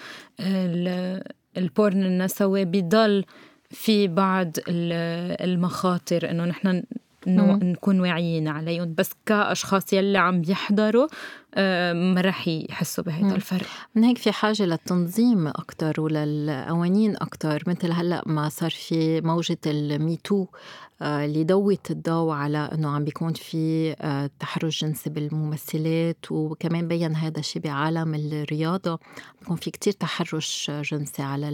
ال porn النسوي. بضل في بعض المخاطر إنه نحن إنه نكون واعيين عليهم. بس كأشخاص يلي عم بيحضروا ما رح يحسوا بهذا الفرق. من هيك في حاجة للتنظيم أكتر وللقوانين أكتر مثل هلأ ما صار في موجة ال MeToo آه، اللي ضوت الضوء على إنه عم بيكون في آه، تحرش جنسي بالممثلات وكمان بين هذا الشيء بعالم الرياضة بيكون في كتير تحرش جنسي على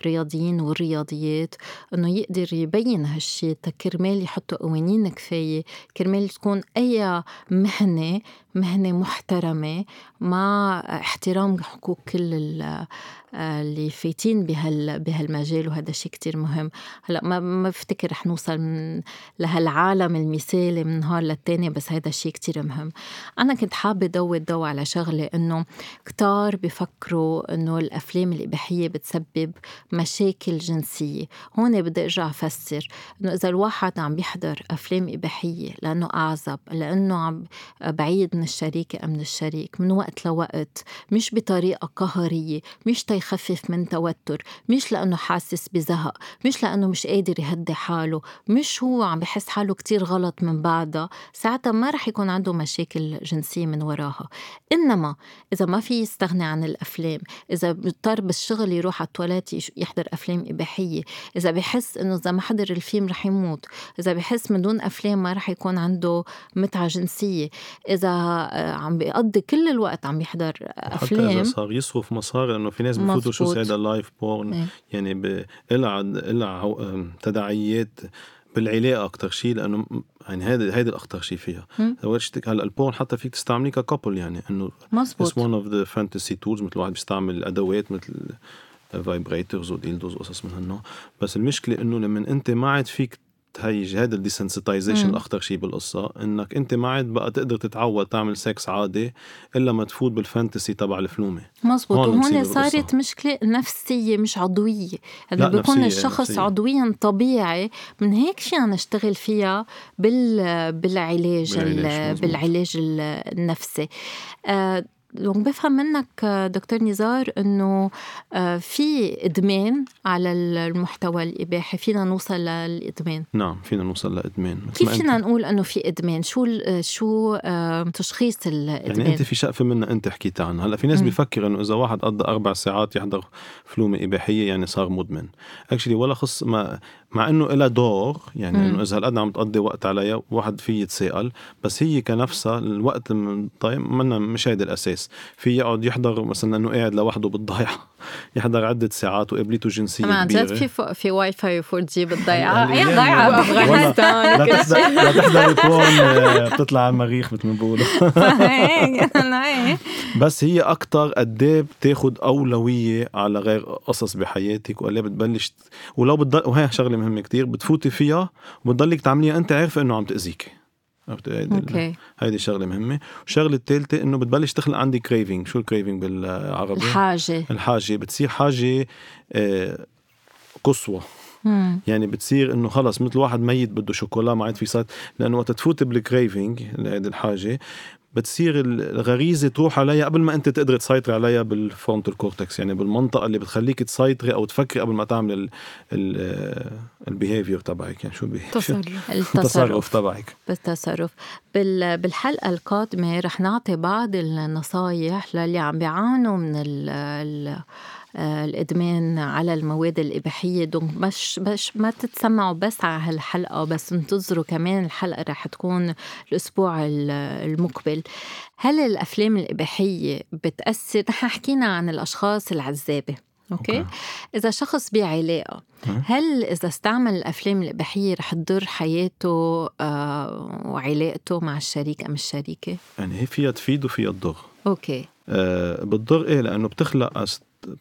الرياضيين والرياضيات. إنه يقدر يبين هالشيء كرمال يحطوا قوانين كفاية كرمال تكون أي مهنة مهنة محترمة مع احترام حقوق كل اللي فايتين بهال بهالمجال وهذا شيء كتير مهم. هلا ما ما بفتكر رح نوصل من لهالعالم المثالي من نهار للتاني بس هذا الشيء كتير مهم. أنا كنت حابة ضوي الضوء على شغلة إنه كتار بفكروا إنه الأفلام الإباحية بتسبب مشاكل جنسية. هون بدي أرجع أفسر إنه إذا الواحد عم بيحضر أفلام إباحية لأنه اعزب لأنه عم بعيد من الشريكه أم من الشريك من وقت لوقت مش بطريقة قهرية مش تيخفف من توتر مش لأنه حاسس بزهق مش لأنه مش قادر يهدي حاله مش هو عم بحس حاله كتير غلط من بعدها ساعتها ما رح يكون عنده مشاكل جنسية من وراها. إنما إذا ما في يستغني عن الأفلام إذا بيضطر بالشغل يروح على التواليت يحضر أفلام إباحية إذا بحس إنه إذا ما حضر الفيلم رح يموت إذا بحس من دون أفلام ما رح يكون عنده متعة جنسية إذا آه، عم بيقضي كل الوقت عم يحضر افلام حتى إذا صار يصرف مصاري لأنه في ناس شو هذا live porn. يعني لها تداعيات بالعلاقة أكثر شيء لأنه يعني هذا هيدي الأخطر شيء فيها. هلا ال porn حتى فيك تستعمليه ك couple يعني إنه مزبوط. it's one of the fantasy tools مثل واحد بيستعمل أدوات مثل vibrators و dildos وقصص من هالنوع. بس المشكلة إنه لما أنت ما عاد فيك تهيج هذا ال desensitization الأخطر شيء بالقصة إنك أنت ما عاد بقى تقدر تتعود تعمل سكس عادي إلا ما تفوت بال fantasy تبع الفلومه مزبوط. وهون صارت مشكلة نفسية مش عضوية. هذا بيكون الشخص نفسية. عضويا طبيعي من هيك فينا نشتغل فيها بال بالعلاج بالعلاج, بالعلاج النفسي. آه donc بفهم منك دكتور نزار إنه آه، في إدمان على المحتوى الإباحي. فينا نوصل للإدمان. نعم فينا نوصل لإدمان. كيف فينا نقول إنه في إدمان؟ شو شو تشخيص الإدمان؟ يعني أنت في شقفة منا أنت حكيت عنها. هلأ في ناس بيفكر إنه إذا واحد قضى أربع ساعات يحضر فلومة إباحية يعني صار مدمن. اكشلي ولا خص ما مع إنه لها دور يعني إنه إذا هالقد عم تقضي وقت عليها واحد في يتساءل. بس هي كنفسها الوقت طيب منا مش هيدا الأساس. في يقعد يحضر مثلا إنه قاعد لوحده بالضيعة يحضر عدة ساعات وقابلته جنسية عن جد في في واي فاي و 4G بالضيعة اي ضيعة بافغانستان لا تحضر لا تحضر ال porn آه، بتطلع على المريخ مثل ما بيقولوا. بس هي أكتر قد إيه بتاخد أولوية على غير قصص بحياتك وقال بتبلش ولو بتضل وهي شغلة مهمة كتير بتفوتي فيها وبتضلك تعمليها أنت عارفة إنه عم okay. هيدي شغلة مهمة. والشغله الثالثه إنه بتبلش تخلق عندي craving شو ال craving بالعربي؟ الحاجة. الحاجة. بتصير حاجة آه، قصوى. يعني بتصير إنه خلص مثل واحد ميت بده شوكولا ما عاد في صار لأنه وقت تفوت بال craving هيدي الحاجة بتصير الغريزة تروح عليها قبل ما أنت تقدر تسيطر عليها بال frontal cortex يعني بالمنطقة اللي بتخليك تسيطري أو تفكري قبل ما تعمل ال behavior تبعك. يعني شو التصرف التصرف. تبعك. بالتصرف. بالحلقة القادمة رح نعطي بعض النصايح للي عم بيعانوا من ال آه، الإدمان على المواد الإباحية. donc مش مش ما تتسمعوا بس على هالحلقة بس انتظروا كمان الحلقة رح تكون الأسبوع المقبل. هل الأفلام الإباحية بتأثر؟ نحن حكينا عن الأشخاص العزابه okay. okay. إذا شخص بعلاقة هل إذا استعمل الأفلام الإباحية رح تضر حياته آه وعلاقته مع الشريك أم الشريكة؟ يعني هي فيها تفيد وفيها تضر okay. آه بتضر إيه؟ لأنه بتخلق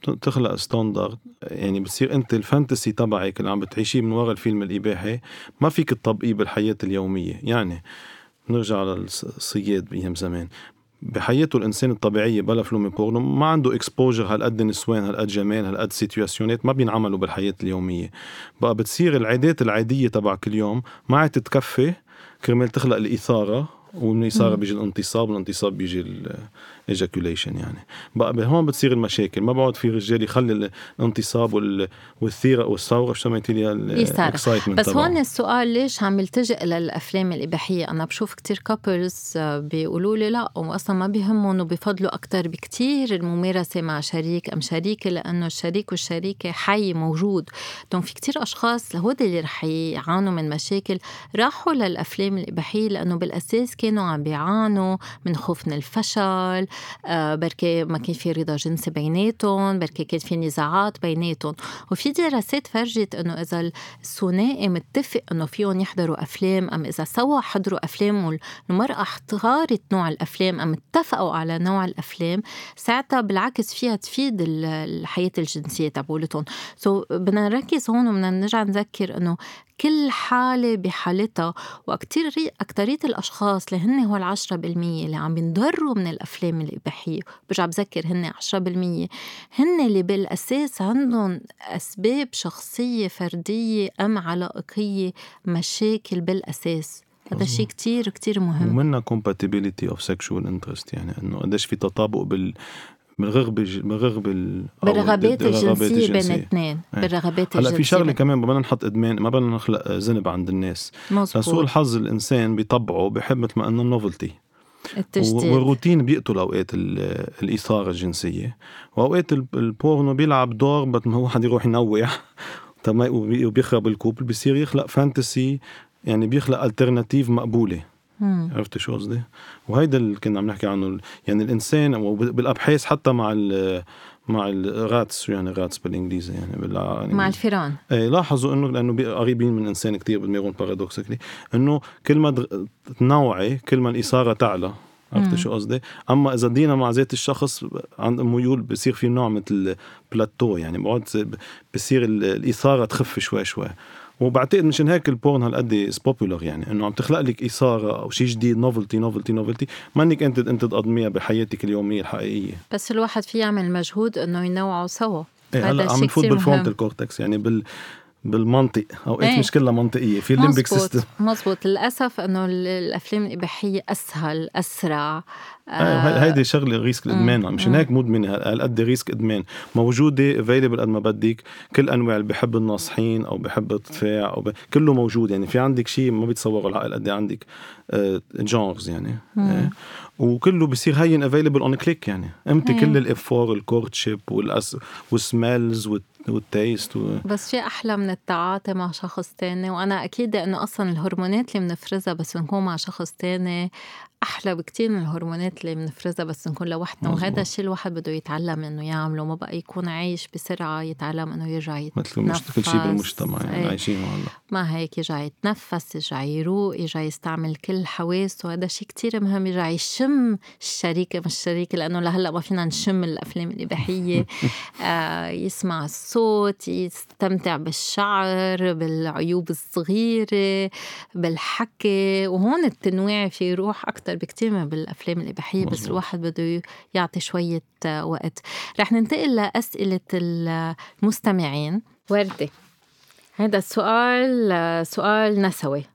بتخلق standard يعني بتصير أنت ال fantasy تبعك اللي عم بتعيشيه من وراء الفيلم الإباحي ما فيك تطبقيه بالحياة اليومية. يعني نرجع للصياد بأيام زمان. بحياته الإنسان الطبيعية بلا فيلم بورنو ما عنده exposure هالقد نسوان هالقد جمال هالقد situation ات ما بينعملوا بالحياة اليومية. بقى بتصير العادات العادية تبع كل يوم ما عاد تتكفي كرمال تخلق الإثارة ومن الإثارة بيجي الانتصاب والانتصاب بيجي ejaculation يعني. بقى هون بتصير المشاكل. ما بقعد في رجال يخلي الانتصاب والثيرة والثورة شو سميتي لي بس طبعا. هون السؤال ليش عم يلتجئ للأفلام الإباحية؟ أنا بشوف كتير couples آه، بيقولوا لي لا واصلا ما بيهمهم وبفضلوا أكثر بكتير الممارسة مع شريك أم شريكة لأنه الشريك والشريكة حي موجود. donc في كتير أشخاص هود اللي رح يعانوا من مشاكل راحوا للأفلام الإباحية لأنه بالأساس كانوا عم بيعانوا من خوف من الفشل بركي ما كان في رضا جنسي بيناتهم بركي كان في نزاعات بيناتهم. وفي دراسات فرجت إنه إذا الثنائي متفق إنه فيهم يحضروا أفلام أم إذا سوا حضروا أفلام والمرأة اختارت نوع الأفلام أم اتفقوا على نوع الأفلام ساعتها بالعكس فيها تفيد الحياة الجنسية تبعولتهم. سو so بدنا نركز هون وبدنا نرجع نذكر إنه كل حالة بحالتها وكتير أكترية الأشخاص اللي هن هو العشرة بالمية اللي عم بينضروا من الأفلام الإباحية برجع بذكر هن عشرة بالمية هن اللي بالأساس عندهم أسباب شخصية فردية أم علائقية مشاكل بالأساس. هذا شيء كتير كتير مهم. ومنها compatibility of sexual interest يعني إنه قديش في تطابق بال بالرغبة بالرغبة بالرغبات الجنسية بين الاثنين إيه. بالرغبات هلأ في شغلة كمان ما بدنا نحط ادمان ما بدنا نخلق ذنب عند الناس. مزبوط. لسوء الحظ الإنسان بطبعه بحب مثل ما قلنا ال novelty. التجديد والروتين بيقتل أوقات الإثارة الجنسية. وأوقات البورنو بيلعب دور بس ما هو حد يروح ينوع. وبيخرب ال couple بصير يخلق fantasy يعني بيخلق alternative مقبولة. عرفت شو قصدي؟ وهيدا اللي كنا عم نحكي عنه يعني الإنسان وبالابحاث حتى مع ال مع ال rats يعني rats بالإنجليزي يعني, بال... يعني مع الفيران. إيه لاحظوا إنه لأنه قريبين من الانسان كثير بدماغهم paradoxically إنه كل ما تنوعي كل ما الإثارة تعلى. عرفت شو قصدي؟ أما إذا ضلينا مع ذات الشخص عند ميول بصير في نوع مثل بلاتو يعني بقعد بصير الإثارة تخف شوي شوي. وبعتقد مشان هيك ال porn هالقد popular يعني إنه عم تخلق لك إثارة أو شيء جديد novelty novelty novelty ما انك أنت أنت تقضميها بحياتك اليومية الحقيقية. بس الواحد في يعمل مجهود إنه ينوعوا سوا. إيه هلا عم نفوت بال frontal cortex يعني بال بالمنطق اوقات إيه. مش كلها منطقية؟ في ال limbic system مزبوط. للأسف إنه الأفلام الإباحية أسهل أسرع. آه هيدي شغلة risk الادمان مشان هيك مدمنه هالقد risk إدمان. موجودة افيلبل قد ما بدك كل أنواع اللي بحب الناصحين أو بحب التفاع أو ب... كله موجود يعني في عندك شيء ما بيتصوروا العقل قد عندك آه جونرز يعني آه. وكله بصير هين افيلبل اون كليك يعني. إمتى كل الافور الكورتشيب والأس... والسميلز والت... والتيست و... بس في أحلى من التعاطي مع شخص تاني وأنا أكيد إنه أصلا الهرمونات اللي بنفرزها بس نكون مع شخص تاني أحلى بكتير من الهرمونات اللي بنفرزها بس نكون لوحدنا. وهذا الشيء الواحد بده يتعلم إنه يعمله. ما بقى يكون عايش بسرعة يتعلم إنه يرجع يتنفس مثل كل شيء بالمجتمع يعني إيه. عايشين هلا ما هيك يرجع يتنفس يرجع يروق يرجع يستعمل كل حواسه وهذا شيء كتير مهم يرجع يشم الشريكة مش الشريكة لأنه لهلأ ما فينا نشم الأفلام الإباحية. آه يسمع الصوت يستمتع بالشعر بالعيوب الصغيرة بالحكي. وهون التنويع في يروح أكثر أكتر بكتير من بالأفلام الإباحية بس الواحد بده يعطي شوية وقت. رح ننتقل لأسئلة المستمعين. وردة. هذا السؤال سؤال نسوي.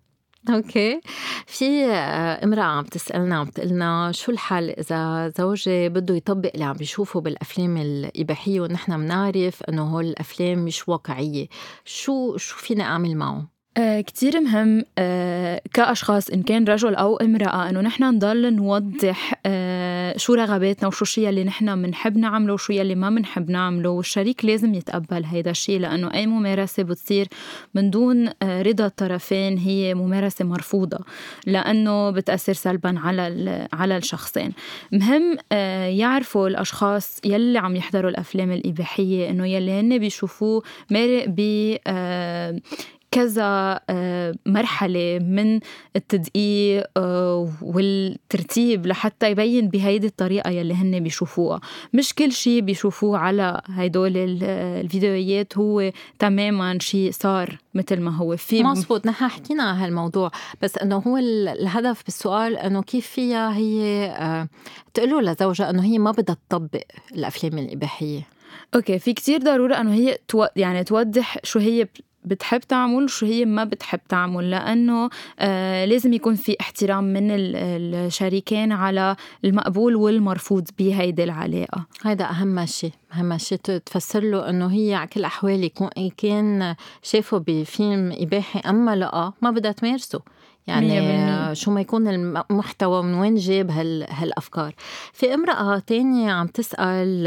okay. في امرأة عم تسألنا عم تقلنا شو الحل إذا زوجي بده يطبق اللي عم بيشوفه بالأفلام الإباحية ونحن بنعرف إنه هول الأفلام مش واقعية؟ شو شو فينا أعمل معه؟ آه كتير مهم آه كأشخاص إن كان رجل أو امرأة إنه نحن نضل نوضح آه شو رغباتنا وشو الشيء اللي نحن بنحب نعمله وشو يلي ما بنحب نعمله والشريك لازم يتقبل هيدا الشيء لأنه أي ممارسة بتصير من دون رضا الطرفين هي ممارسة مرفوضة لأنه بتأثر سلبا على على الشخصين. مهم يعرفوا الأشخاص يلي عم يحضروا الأفلام الإباحية إنه يلي هن بيشوفوه مارق ب آه، كذا آه، مرحلة من التدقيق آه، والترتيب لحتى يبين بهيدي الطريقة يلي هن بيشوفوها. مش كل شيء بيشوفوه على هيدول الفيديوهات هو تماما شيء صار مثل ما هو. في مزبوط نحن حكينا عن هالموضوع بس إنه هو الهدف بالسؤال إنه كيف فيها هي آه، تقول لزوجها إنه هي ما بدها تطبق الأفلام الإباحية. okay في كتير ضرورة إنه هي تو... يعني توضح شو هي بتحب تعمل شو هي ما بتحب تعمل لأنه آه لازم يكون في احترام من الشريكين على المقبول والمرفوض بهيدي العلاقة. هذا أهم شيء أهم شيء تفسر له إنه هي على كل الأحوال يكون كان شافه بفيلم إباحي أما لا ما بدها تمارسه. يعني شو ما يكون المحتوى من وين جاب هال هالأفكار. في امرأة تانية عم تسأل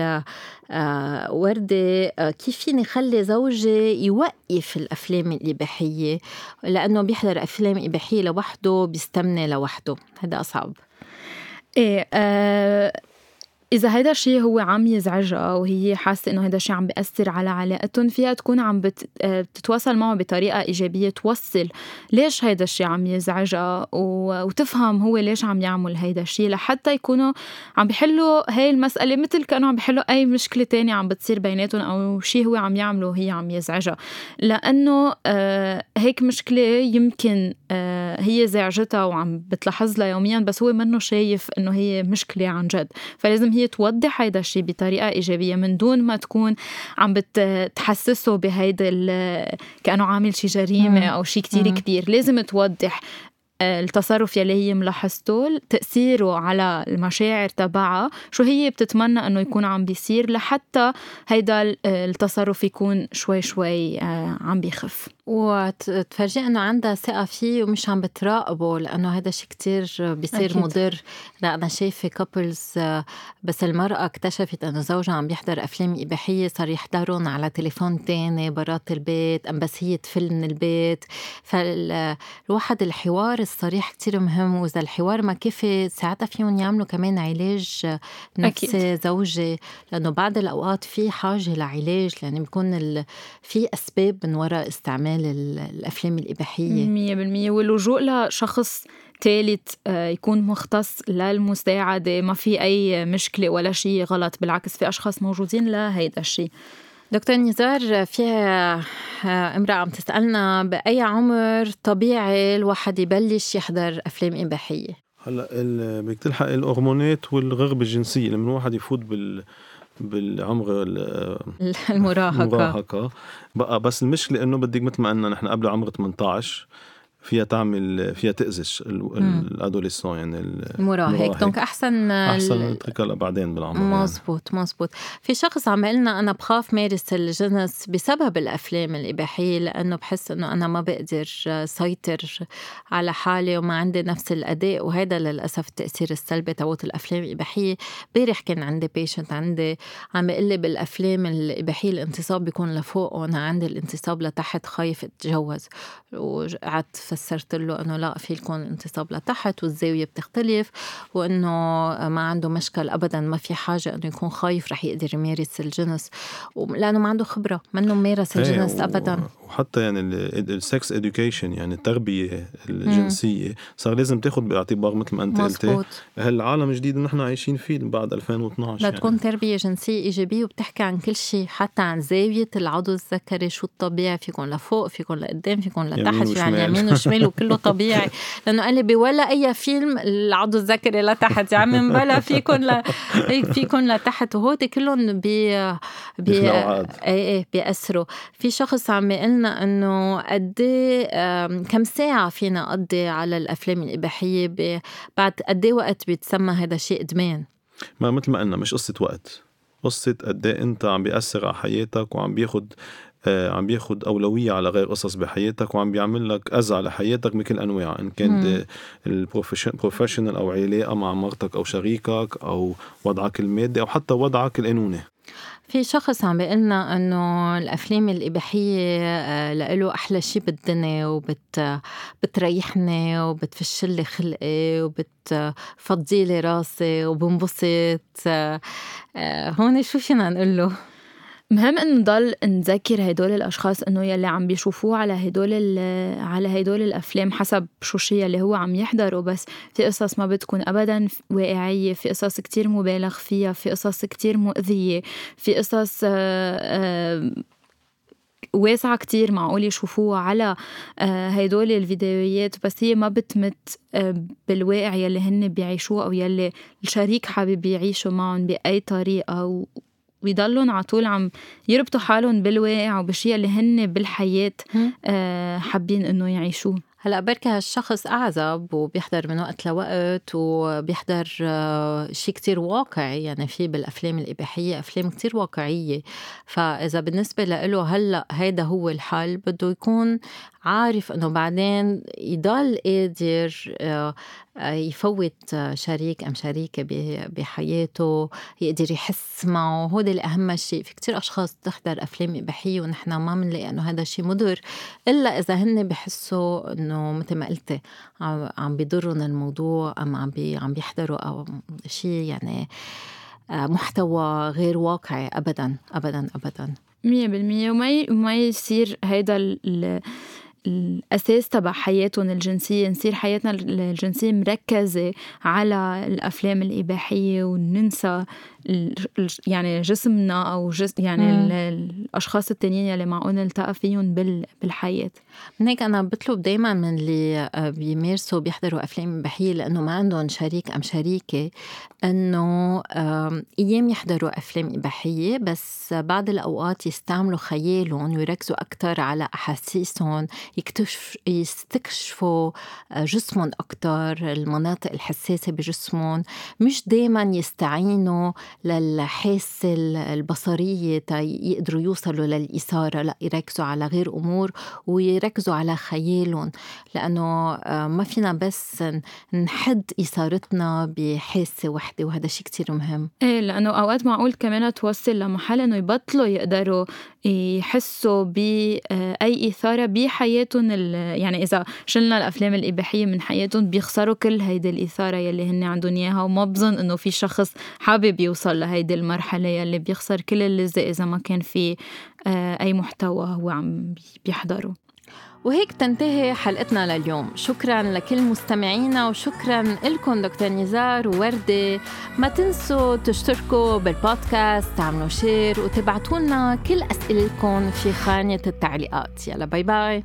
آه وردة آه كيف فيني خلي زوجي يوقف الأفلام الإباحية لأنه بيحضر أفلام إباحية لوحده بيستمنى لوحده. هذا أصعب. إيه آه إذا هيدا الشيء هو عم يزعجها وهي حاسة إنه هيدا الشيء عم بيأثر على علاقتهم فيها تكون عم بتتواصل معه بطريقة إيجابية توصل ليش هيدا الشيء عم يزعجها وتفهم هو ليش عم يعمل هيدا الشيء لحتى يكونوا عم بيحلوا هاي المسألة مثل كأنه عم بيحلوا أي مشكلة تانية عم بتصير بيناتهم أو شيء هو عم يعمله وهي عم يزعجها. لأنه آه هيك مشكلة يمكن آه هي زعجتها وعم بتلاحظ لها يوميا بس هو منه شايف إنه هي مشكلة عن جد. فلازم هي هي توضح هيدا الشيء بطريقة إيجابية من دون ما تكون عم بتحسسه بهيدا كأنه عامل شيء جريمة أو شيء كتير كبير. لازم توضح التصرف يلي هي ملاحظته تأثيره على المشاعر تبعها شو هي بتتمنى إنه يكون عم بيصير لحتى هيدا التصرف يكون شوي شوي آه، عم بيخف. وتفرجي انه عندها ثقة فيه ومش عم بتراقبه لأنه هذا شيء كتير بيصير. مضر لا أنا شايفة couples بس المرأة اكتشفت إنه زوجها عم يحضر أفلام إباحية صار يحضرهم على تليفون تاني برات البيت ام بس هي تفل من البيت فالواحد الحوار الصريح كتير مهم وإذا الحوار ما كفي ساعتها فيهم يعملوا كمان علاج نفسي أكيد. زوجي لأنه بعض الأوقات في حاجة لعلاج لأن بيكون في أسباب من وراء استعمال الافلام الإباحية. 100% واللجوء لشخص ثالث آه، يكون مختص للمساعده ما في أي مشكلة ولا شيء غلط بالعكس في أشخاص موجودين لهيدا الشيء. دكتور نزار في آه، امرأة عم تسألنا بأي عمر طبيعي الواحد يبلش يحضر أفلام إباحية؟ هلأ بدك تلحق الهرمونات والرغبة الجنسية لما الواحد يفوت بال بالعمر المراهقة. المراهقة. بقى بس المشكلة إنه بدك مثل ما قلنا نحن قبل عمر 18 فيها تعمل فيها تأذي ال adolescent يعني المراهق donc أحسن أحسن نتركها لبعدين بالعمر مزبوط يعني. مزبوط في شخص عم لنا أنا بخاف مارس الجنس بسبب الأفلام الإباحية لأنه بحس إنه أنا ما بقدر سيطر على حالي وما عندي نفس الأداء وهذا للأسف التأثير السلبي تبعت الأفلام الإباحية. امبارح كان عندي patient عندي عم يقول لي بالأفلام الإباحية الانتصاب بيكون لفوق وأنا عندي الانتصاب لتحت خايف أتجوز. وقعدت فسرت له إنه لا في لكم انتصاب لتحت والزاوية بتختلف وإنه ما عنده مشكل ابدا ما في حاجة إنه يكون خايف رح يقدر يمارس الجنس لأنه ما عنده خبرة منه ممارس إيه، الجنس ابدا. وحتى يعني ال sex education يعني التربية الجنسية صار لازم تاخذ باعتبار مثل ما أنت قلتي هالعالم الجديد اللي نحن عايشين فيه بعد 2012 يعني. لتكون تربية جنسية إيجابية وبتحكي عن كل شيء حتى عن زاوية العضو الذكري شو الطبيعي فيكم لفوق فيكم لقدام فيكم لتحت في عن يمين وشمال وكله طبيعي. لأنه قال لي بولا أي فيلم العضو الذكري لتحت يا عمي بلا فيكم ل... فيكم لتحت وهودي كلهم بي بي إيه إيه بيأثروا. في شخص عم يقول لنا إنه قد إيه، كم ساعة فينا نقضي على الأفلام الإباحية؟ بعد قد إيه وقت بيتسمى هذا الشيء إدمان؟ ما مثل ما قلنا مش قصة وقت. قصة قد إيه أنت عم بيأثر على حياتك وعم بياخد عم بياخد أولوية على غير قصص بحياتك وعم بيعمل لك أذى على حياتك بكل أنواع إن كان البروفيشنال أو علاقة مع مرتك أو شريكك أو وضعك المادي أو حتى وضعك القانوني في شخص عم بيقلنا إنه الأفلام الإباحية آه، لإله أحلى شيء بالدنيا وبت بتريحني وبتفشلي خلقي وبتفضي لي راسي وبنبسط آه، هون شو فينا نقول له؟ مهم انه نضل نذكر هدول الأشخاص إنه يلي عم بيشوفوه على هدول على هدول الأفلام حسب شو شي اللي هو عم يحضره. بس في قصص ما بتكون ابدا واقعية في قصص كتير مبالغ فيها في قصص كتير مؤذية في قصص آه، آه، واسعة كتير معقول يشوفوها على آه، هدول الفيديوهات. بس هي ما بتمت بالواقع يلي هن بيعيشوه أو يلي الشريك حابب يعيشوا معهم بأي طريقة. ويضلوا على طول عم يربطوا حالهم بالواقع وبالشيء اللي هن بالحياة آه حابين إنه يعيشوه. هلأ بركي هالشخص أعزب وبيحضر من وقت لوقت وبيحضر آه، شيء كتير واقعي. يعني في بالأفلام الإباحية أفلام كتير واقعية. فإذا بالنسبة له هلأ هيدا هو الحل. بده يكون عارف إنه بعدين يضل قادر آه، آه، يفوت شريك أم شريكة بحياته يقدر يحس معه. هو اللي اهم شيء. في كتير أشخاص تحضر أفلام إباحية ونحن ما بنلاقي إنه هذا شيء مضر إلا إذا هن بحسوا إنه مثل ما قلتي عم بيضرهم الموضوع أم عم عم بيحضروا أو شيء يعني آه، محتوى غير واقعي. ابدا ابدا ابدا. مية بالمية. وما وما يصير هيدا الأساس تبع حياتهم الجنسية نصير حياتنا الجنسية مركزة على الأفلام الإباحية وننسى يعني جسمنا أو جس يعني الأشخاص التانيين اللي معقول نلتقى فيهم بالحياة. من هيك أنا بطلب دايما من اللي آه، بيمارسوا بيحضروا أفلام إباحية لأنه ما عندهم شريك أم شريكة إنه أيام يحضروا أفلام إباحية بس بعض الأوقات يستعملوا خيالهم ويركزوا أكثر على أحاسيسهم يكتشف يستكشفوا آه، جسمهم أكثر المناطق الحساسة بجسمهم. مش دايما يستعينوا للحاسة البصرية يقدروا يوصلوا للإثارة. لا يركزوا على غير أمور ويركزوا على خيالهم لأنه آه، ما فينا بس نحد إثارتنا بحاسة وحدة وهذا شيء كتير مهم. إيه لأنه أوقات معقول كمان توصل لمحل إنه يبطلوا يقدروا يحسوا بأي آه، إثارة بحياتهم يعني إذا شلنا الأفلام الإباحية من حياتهم بيخسروا كل هيدي الإثارة يلي هن عندهم إياها وما بظن إنه في شخص حابب يوصل لهيدي المرحلة يلي بيخسر كل اللذة إذا ما كان في آه، أي محتوى هو عم بيحضره. وهيك تنتهي حلقتنا لليوم. شكرا لكل مستمعينا وشكرا لكم دكتور نزار ووردة. ما تنسوا تشتركوا بالبودكاست تعملوا share وتبعتوا لنا كل أسئلتكم في خانة التعليقات. يلا bye bye